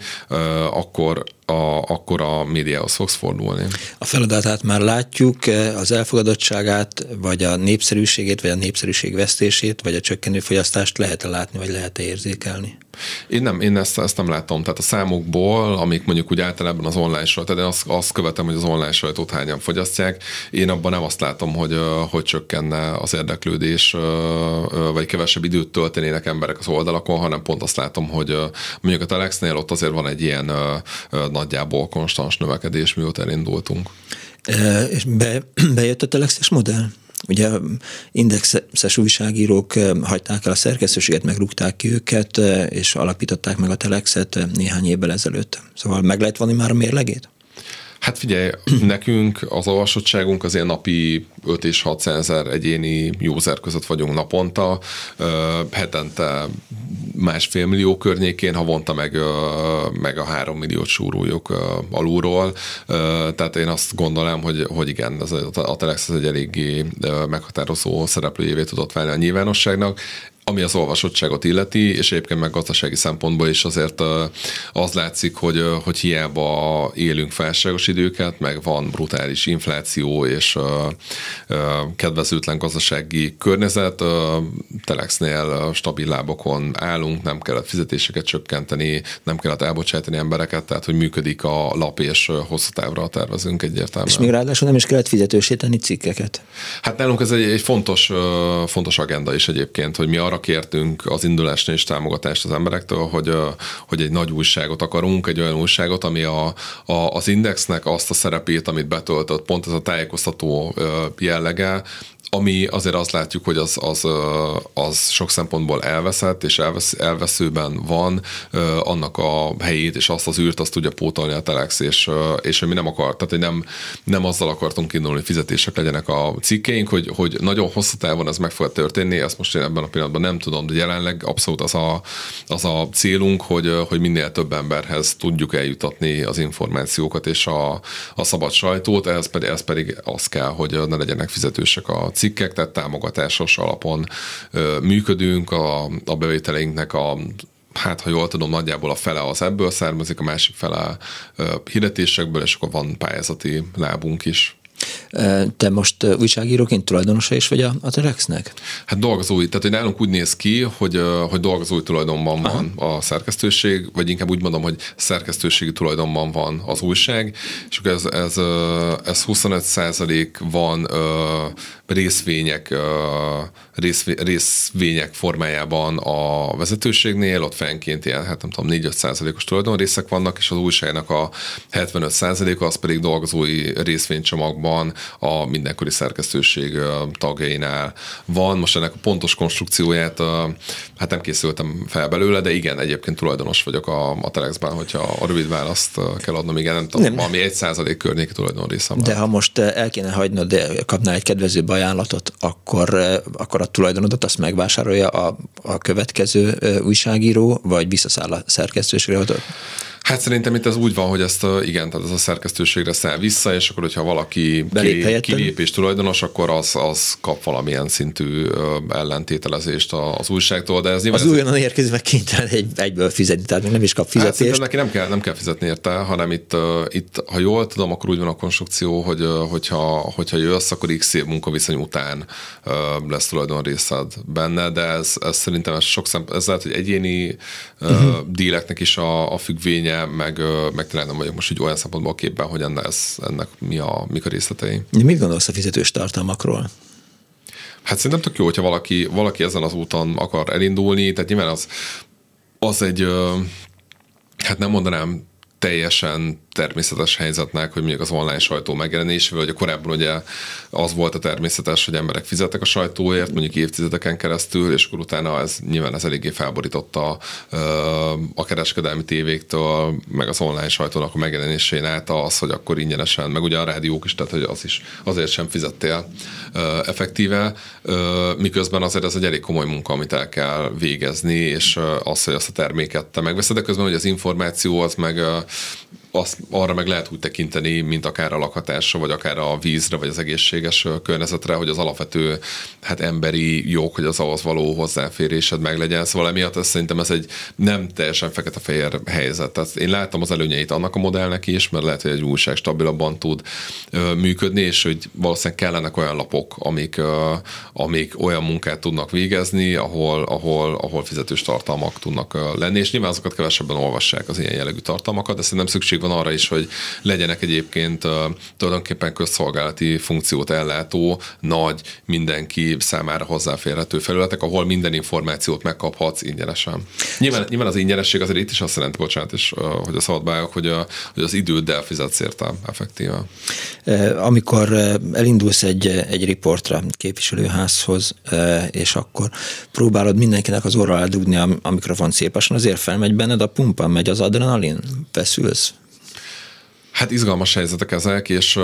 akkor a, akkor a médiához fogsz fordulni. A feladatát már látjuk, az elfogadottságát, vagy a népszerűségét, vagy a népszerűség vesztését, vagy a csökkenő fogyasztást lehet-e látni, vagy lehet-e érzékelni? Én nem, én ezt, ezt nem látom. Tehát a számokból, amik mondjuk úgy általában az online sajtó, én azt, azt követem, hogy az online sajtót hányan fogyasztják, én abban nem azt látom, hogy, hogy csökkenne az érdeklődés, vagy kevesebb időt töltenének emberek az oldalakon, hanem pont azt látom, hogy mondjuk a Telexnél ott azért van egy ilyen nagyjából konstans növekedés, mióta elindultunk. E, és be, bejött a telexes modell? Ugye indexes újságírók hagyták el a szerkesztőséget, megrúgták ki őket, és alapították meg a Telexet néhány évvel ezelőtt. Szóval meg lehet vonni már a mérlegét? Hát figyelj, nekünk az olvasottságunk az ilyen napi 5 és 600 ezer egyéni user között vagyunk naponta, hetente másfél millió környékén, havonta meg, meg a három milliót súroljuk alulról. Tehát én azt gondolom, hogy, hogy igen, az, a Telex az egy eléggé meghatározó szereplőjévé tudott válni a nyilvánosságnak ami az olvasottságot illeti, és egyébként meg gazdasági szempontból is azért az látszik, hogy, hogy hiába élünk felságos időket, meg van brutális infláció és kedvezőtlen gazdasági környezet, Telexnél stabil lábokon állunk, nem kellett fizetéseket csökkenteni, nem kellett elbocsátani embereket, tehát hogy működik a lap, és hosszú távra tervezünk egyértelműen. És még ráadásul nem is kellett fizetősíteni cikkeket. Hát nálunk ez egy, egy fontos, fontos agenda is egyébként, hogy mi arra arra kértünk az indulásnál is támogatást az emberektől, hogy, hogy egy nagy újságot akarunk, egy olyan újságot, ami a, a, az indexnek azt a szerepét, amit betöltött, pont ez a tájékoztató jellege, ami azért azt látjuk, hogy az, az, az sok szempontból elveszett, és elvesz, elveszőben van, annak a helyét és azt az űrt azt tudja pótolni a Telex, és, és mi nem akar, tehát nem, nem azzal akartunk indulni, hogy fizetések legyenek a cikkeink, hogy, hogy nagyon hosszú távon ez meg fog történni, ezt most én ebben a pillanatban nem tudom, de jelenleg abszolút az a, az a célunk, hogy, hogy minél több emberhez tudjuk eljutatni az információkat és a, a szabad sajtót, ez pedig, ez pedig az kell, hogy ne legyenek fizetősek a cikkek, tehát támogatásos alapon működünk, a, a bevételeinknek a hát ha jól tudom, nagyjából a fele az ebből származik, a másik fele hirdetésekből, és akkor van pályázati lábunk is. Te most újságíróként tulajdonosa is vagy a, a Telexnek? Hát dolgozói, tehát hogy nálunk úgy néz ki, hogy, hogy dolgozói tulajdonban van Aha. a szerkesztőség, vagy inkább úgy mondom, hogy szerkesztőségi tulajdonban van az újság, és akkor ez, ez, ez 25 százalék van részvények, részv, részvények formájában a vezetőségnél, ott fenként ilyen, hát nem tudom, 4-5 százalékos tulajdonrészek vannak, és az újságnak a 75 százaléka az pedig dolgozói részvénycsomagban a mindenkori szerkesztőség tagjainál van. Most ennek a pontos konstrukcióját hát nem készültem fel belőle, de igen, egyébként tulajdonos vagyok a, a Telexben, hogyha a rövid választ kell adnom, igen, nem tudom, nem. valami egy százalék környéki tulajdonrészem. De ha most el kéne hagynod, de kapnál egy kedvező ajánlatot, akkor, akkor a tulajdonodat azt megvásárolja a, a következő újságíró, vagy visszaszáll a szerkesztőségre? Hát szerintem itt ez úgy van, hogy ezt igen, tehát ez a szerkesztőségre száll vissza, és akkor, hogyha valaki kilép, kilépés tulajdonos, akkor az, az kap valamilyen szintű ellentételezést az újságtól. De ez az ez újonnan érkezik, meg kénytelen egy, egyből fizetni, tehát még nem is kap fizetést. Hát neki nem kell, nem kell fizetni érte, hanem itt, itt, ha jól tudom, akkor úgy van a konstrukció, hogy hogyha, hogyha jössz, akkor x év munkaviszony után lesz tulajdon részed benne, de ez, ez szerintem ez sok szempont, ez lehet, hogy egyéni uh-huh. díleknek is a, a függvénye, meg, meg tényleg nem vagyok most úgy olyan szempontból képben, hogy ennek, ez, ennek mi a, mik a részletei. Mit gondolsz a fizetős tartalmakról? Hát szerintem tök jó, hogyha valaki, valaki ezen az úton akar elindulni, tehát nyilván az, az egy, hát nem mondanám teljesen természetes helyzetnek, hogy mondjuk az online sajtó megjelenésével, hogy a korábban ugye az volt a természetes, hogy emberek fizettek a sajtóért, mondjuk évtizedeken keresztül, és akkor utána ez nyilván ez eléggé felborította a kereskedelmi tévéktől, meg az online sajtónak a megjelenésén át az, hogy akkor ingyenesen, meg ugye a rádiók is, tehát hogy az is azért sem fizettél effektíve, miközben azért ez egy elég komoly munka, amit el kell végezni, és az, hogy azt a terméket te megveszed, de közben hogy az információ az meg azt, arra meg lehet úgy tekinteni, mint akár a lakhatásra, vagy akár a vízre, vagy az egészséges környezetre, hogy az alapvető hát emberi jog, hogy az ahhoz való hozzáférésed meg legyen. Szóval emiatt ez, szerintem ez egy nem teljesen fekete-fehér helyzet. Tehát én láttam az előnyeit annak a modellnek is, mert lehet, hogy egy újság stabilabban tud működni, és hogy valószínűleg kellenek olyan lapok, amik, amik olyan munkát tudnak végezni, ahol, ahol, ahol fizetős tartalmak tudnak lenni, és nyilván azokat kevesebben olvassák az ilyen jellegű tartalmakat, de szerintem szükség van arra is, hogy legyenek egyébként tulajdonképpen közszolgálati funkciót ellátó, nagy, mindenki számára hozzáférhető felületek, ahol minden információt megkaphatsz ingyenesen. Nyilván, nyilván az ingyenesség azért itt is azt jelenti, bocsánat, és, hogy a szabadbályok, hogy, a, hogy az időddel fizetsz érte effektíve. Amikor elindulsz egy, egy riportra képviselőházhoz, és akkor próbálod mindenkinek az orra dugni a, a mikrofon szépesen, azért felmegy benned a pumpa, megy az adrenalin, feszülsz? Hát izgalmas helyzetek ezek, és uh,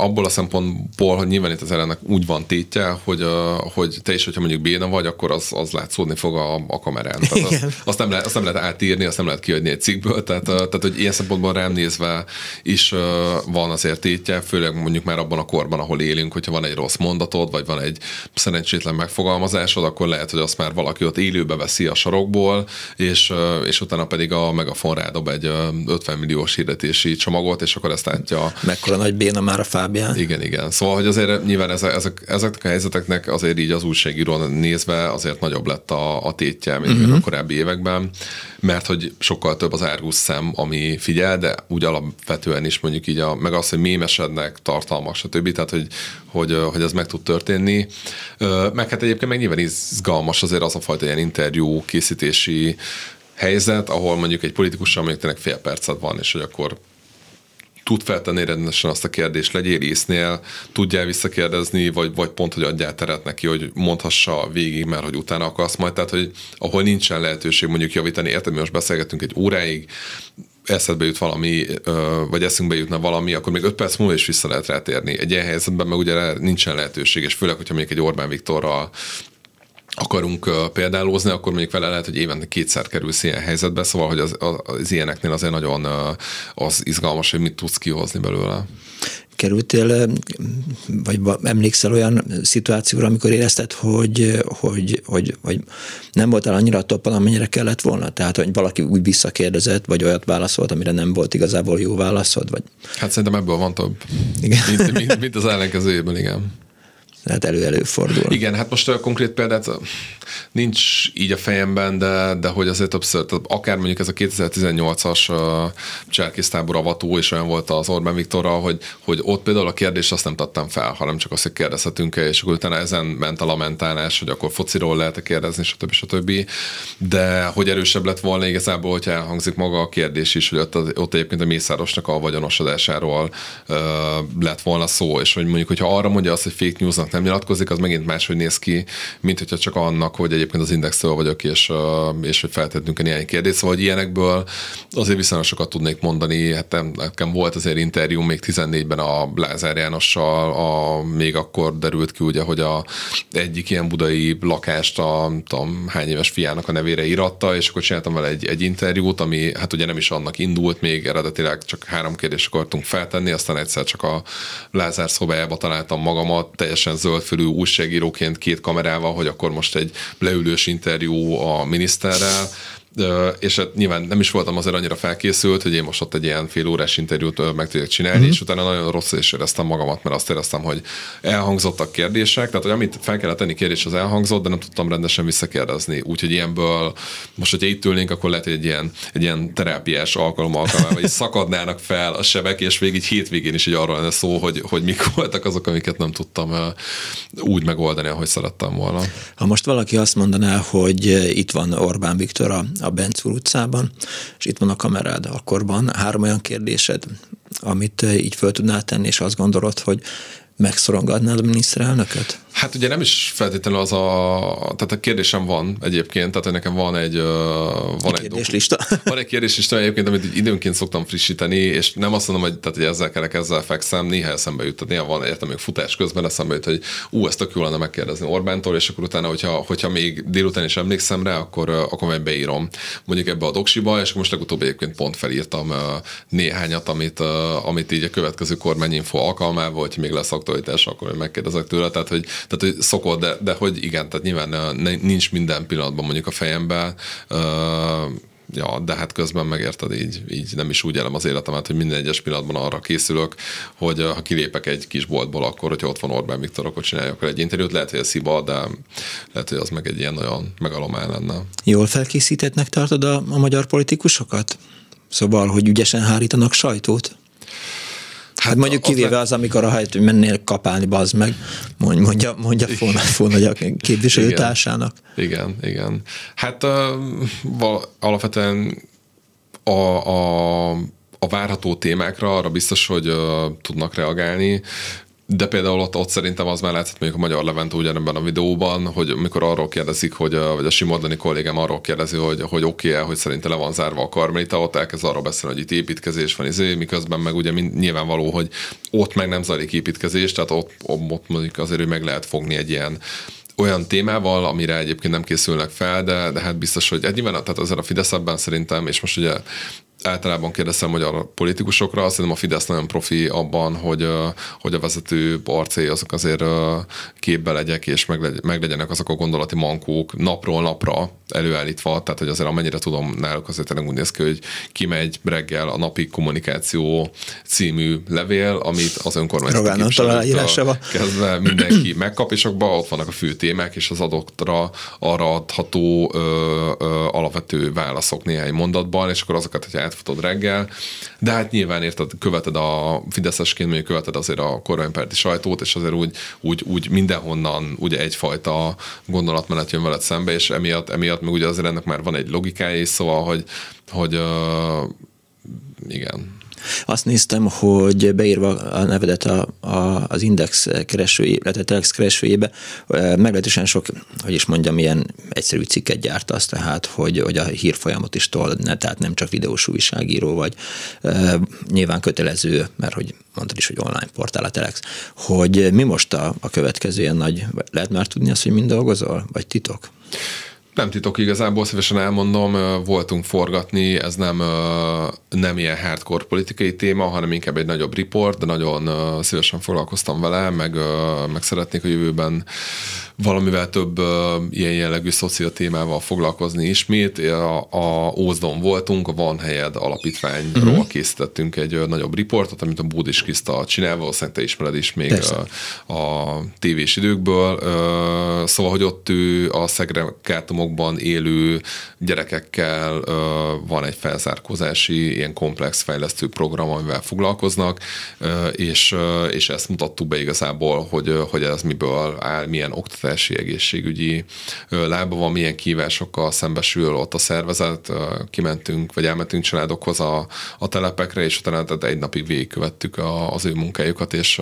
abból a szempontból, hogy nyilván itt az ellennek úgy van tétje, hogy, uh, hogy te is, hogyha mondjuk béna vagy, akkor az, az látszódni fog a, a kamerán. Tehát azt, azt, nem lehet, azt nem lehet átírni, azt nem lehet kiadni egy cikkből, tehát, uh, tehát hogy ilyen szempontból rám nézve is uh, van azért tétje, főleg mondjuk már abban a korban, ahol élünk, hogyha van egy rossz mondatod, vagy van egy szerencsétlen megfogalmazásod, akkor lehet, hogy azt már valaki ott élőbe veszi a sarokból, és, uh, és utána pedig a megafon rádob egy uh, 50 milliós hirdetési csomagot, és és akkor ezt látja. Mekkora nagy béna már a Fábián. Igen, igen. Szóval, hogy azért nyilván ezek, ezek, a helyzeteknek azért így az újságíró nézve azért nagyobb lett a, a tétje, mint uh-huh. a korábbi években, mert hogy sokkal több az árgus szem, ami figyel, de úgy alapvetően is mondjuk így, a, meg az, hogy mémesednek, tartalmak, stb. Tehát, hogy, hogy, hogy ez meg tud történni. Meg hát egyébként meg nyilván izgalmas azért az a fajta ilyen interjú készítési helyzet, ahol mondjuk egy politikussal mondjuk tényleg fél percet van, és hogy akkor tud feltenni rendesen azt a kérdést, legyél észnél, tudjál visszakérdezni, vagy, vagy pont, hogy adjál teret neki, hogy mondhassa végig, mert hogy utána akarsz majd. Tehát, hogy ahol nincsen lehetőség mondjuk javítani, érted, mi most beszélgetünk egy óráig, eszedbe jut valami, vagy eszünkbe jutna valami, akkor még öt perc múlva is vissza lehet rátérni. Egy ilyen helyzetben meg ugye nincsen lehetőség, és főleg, hogyha még egy Orbán Viktorral akarunk példálózni, akkor mondjuk vele lehet, hogy évente kétszer kerülsz ilyen helyzetbe, szóval, hogy az, az, ilyeneknél azért nagyon az izgalmas, hogy mit tudsz kihozni belőle. Kerültél, vagy emlékszel olyan szituációra, amikor érezted, hogy, hogy, hogy, hogy nem voltál annyira toppan, amennyire kellett volna? Tehát, hogy valaki úgy visszakérdezett, vagy olyat válaszolt, amire nem volt igazából jó válaszod? Vagy... Hát szerintem ebből van több. Igen. Mint, mint, mint az ellenkezőjében, igen. Tehát elő-előfordul. Igen, hát most a konkrét példát nincs így a fejemben, de, de hogy azért többször, akár mondjuk ez a 2018-as uh, cselkésztábor avató is olyan volt az Orbán Viktorral, hogy, hogy ott például a kérdést azt nem tettem fel, hanem csak azt, hogy kérdezhetünk-e, és akkor utána ezen ment a lamentálás, hogy akkor fociról lehet-e kérdezni, stb. stb. De hogy erősebb lett volna igazából, hogyha elhangzik maga a kérdés is, hogy ott, ott egyébként a Mészárosnak a vagyonosodásáról uh, lett volna szó, és hogy mondjuk, hogyha arra mondja azt, hogy fake newsnak nem nyilatkozik, az megint máshogy néz ki, mint hogyha csak annak, hogy egyébként az indextől vagyok, és, és hogy feltettünk néhány kérdést. Szóval, hogy ilyenekből azért viszonylag sokat tudnék mondani. Hát nekem volt azért interjú még 14-ben a Lázár Jánossal, a, még akkor derült ki ugye, hogy a egyik ilyen budai lakást a tudom, hány éves fiának a nevére iratta, és akkor csináltam vele egy, egy interjút, ami hát ugye nem is annak indult, még eredetileg csak három kérdést akartunk feltenni, aztán egyszer csak a Lázár szobájába találtam magamat, teljesen zöldfülű újságíróként két kamerával, hogy akkor most egy leülős interjú a miniszterrel, és hát nyilván nem is voltam azért annyira felkészült, hogy én most ott egy ilyen fél órás interjút meg tudjak csinálni, mm-hmm. és utána nagyon rossz is éreztem magamat, mert azt éreztem, hogy elhangzottak kérdések, tehát hogy amit fel kellett tenni kérdés, az elhangzott, de nem tudtam rendesen visszakérdezni. Úgyhogy ilyenből most, hogyha itt ülnénk, akkor lehet, hogy egy ilyen, egy ilyen terápiás alkalom alkalmával, vagy szakadnának fel a sebek, és végig hétvégén is így arról lenne szó, hogy, hogy mik voltak azok, amiket nem tudtam úgy megoldani, ahogy szerettem volna. Ha most valaki azt mondaná, hogy itt van Orbán Viktor a a Bencúr utcában, és itt van a kamerád, akkor van három olyan kérdésed, amit eh, így föl tudnál tenni, és azt gondolod, hogy megszorongatnád a miniszterelnököt? Hát ugye nem is feltétlenül az a, tehát a kérdésem van egyébként, tehát hogy nekem van egy, van egy kérdéslista. Van egy kérdéslista egyébként, amit időnként szoktam frissíteni, és nem azt mondom, hogy, tehát, hogy ezzel kell ezzel fekszem, néha eszembe jut, tehát néha van értem még futás közben eszembe jut, hogy ú, ezt tök jó lenne megkérdezni Orbántól, és akkor utána, hogyha, hogyha még délután is emlékszem rá, akkor, akkor majd beírom mondjuk ebbe a doksiba, és most legutóbb egyébként pont felírtam néhányat, amit, amit így a következő kormányinfo alkalmával, hogy még lesz aktualitás, akkor megkérdezek tőle, tehát hogy tehát hogy szokott, de, de hogy igen, tehát nyilván nincs minden pillanatban mondjuk a fejemben, ja, de hát közben megérted, így, így nem is úgy elem az életemet, hogy minden egyes pillanatban arra készülök, hogy ha kilépek egy kis boltból, akkor, hogyha ott van Orbán Viktor, akkor csináljak egy interjút. Lehet, hogy ez hiba, de lehet, hogy az meg egy ilyen olyan megalomán lenne. Jól felkészítettnek tartod a, a magyar politikusokat? Szóval, hogy ügyesen hárítanak sajtót? Hát mondjuk kivéve az, amikor a hajt mennél kapálni, bazd meg, mondja, mondja fóna, a képviselőtársának. Igen, igen. Hát uh, alapvetően a, a, a várható témákra arra biztos, hogy uh, tudnak reagálni. De például ott, ott szerintem az már látszott mondjuk a Magyar Levent ugyanebben a videóban, hogy amikor arról kérdezik, hogy, vagy a Simordani kollégám arról kérdezi, hogy, hogy oké okay hogy szerinte le van zárva a karmelita, ott elkezd arról beszélni, hogy itt építkezés van, izé, miközben meg ugye nyilvánvaló, hogy ott meg nem zajlik építkezés, tehát ott, ott mondjuk azért, hogy meg lehet fogni egy ilyen olyan témával, amire egyébként nem készülnek fel, de, de hát biztos, hogy egy nyilván, tehát azért a Fidesz szerintem, és most ugye általában kérdezem magyar politikusokra, azt hiszem a Fidesz nagyon profi abban, hogy, hogy a vezető arcé azok azért képbe legyek, és meglegyenek azok a gondolati mankók napról napra előállítva, tehát hogy azért amennyire tudom, náluk azért tényleg úgy néz ki, hogy kimegy reggel a napi kommunikáció című levél, amit az önkormányzat kezdve mindenki megkap, és akkor ott vannak a fő témák, és az adottra arra adható ö, ö, alapvető válaszok néhány mondatban, és akkor azokat, hogy átfutod reggel, de hát nyilván érted, követed a Fideszesként, mondjuk követed azért a kormánypárti sajtót, és azért úgy, úgy, úgy mindenhonnan ugye egyfajta gondolatmenet jön veled szembe, és emiatt, emiatt meg ugye azért ennek már van egy logikája is, szóval, hogy, hogy uh, igen, azt néztem, hogy beírva a nevedet a, a, az Index keresőjébe, illetve Telex keresőjébe, meglehetősen sok, hogy is mondjam, ilyen egyszerű cikket gyártasz, tehát, hogy, hogy a hírfolyamot is tol, ne, tehát nem csak videós újságíró vagy. E, nyilván kötelező, mert hogy mondtad is, hogy online portál a Telex, hogy mi most a, a következő ilyen nagy, lehet már tudni azt, hogy mind dolgozol, vagy titok? Nem titok igazából, szívesen elmondom, voltunk forgatni, ez nem, nem ilyen hardcore politikai téma, hanem inkább egy nagyobb report, de nagyon szívesen foglalkoztam vele, meg, meg szeretnék a jövőben valamivel több ilyen jellegű témával foglalkozni ismét. A, a Ózdon voltunk, a Van Helyed alapítványról uh-huh. készítettünk egy uh, nagyobb riportot, amit a Búdis Kriszta csinál, valószínűleg te ismered is még uh, a tévés időkből. Szóval, hogy ott ő a szegregátumokban élő gyerekekkel van egy felzárkózási ilyen komplex fejlesztő program, amivel foglalkoznak, és, és ezt mutattuk be igazából, hogy, hogy ez miből áll, milyen oktatási, egészségügyi lába van, milyen kívásokkal szembesül ott a szervezet, kimentünk, vagy elmentünk családokhoz a, a telepekre, és utána tehát egy napig végigkövettük a, az ő munkájukat, és,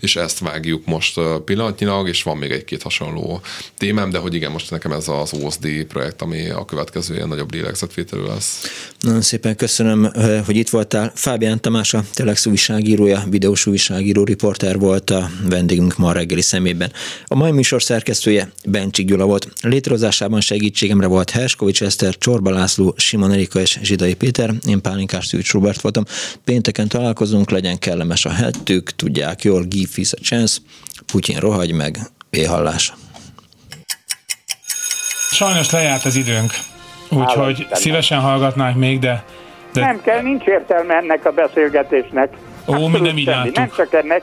és ezt vágjuk most pillanatnyilag, és van még egy-két hasonló témám, de hogy igen, most nekem ez az OSD projekt, ami a következő ilyen nagyobb lélegzetvételű lesz. Nagyon szépen köszönöm, hogy itt voltál. Fábián Tamás, a Telex újságírója, videós újságíró, riporter volt a vendégünk ma reggeli szemében. A mai műsor szerkesztője Bencsik Gyula volt. Létrehozásában segítségemre volt Herskovics Eszter, Csorba László, Simon Erika és Zsidai Péter. Én Pálinkás Szűcs Robert voltam. Pénteken találkozunk, legyen kellemes a hettük, tudják jól, give a chance, Putyin rohagy meg, éhallás. Sajnos lejárt az időnk, úgyhogy szívesen hallgatnánk még, de, de... Nem kell, nincs értelme ennek a beszélgetésnek. Ó, mi nem így Nem csak ennek,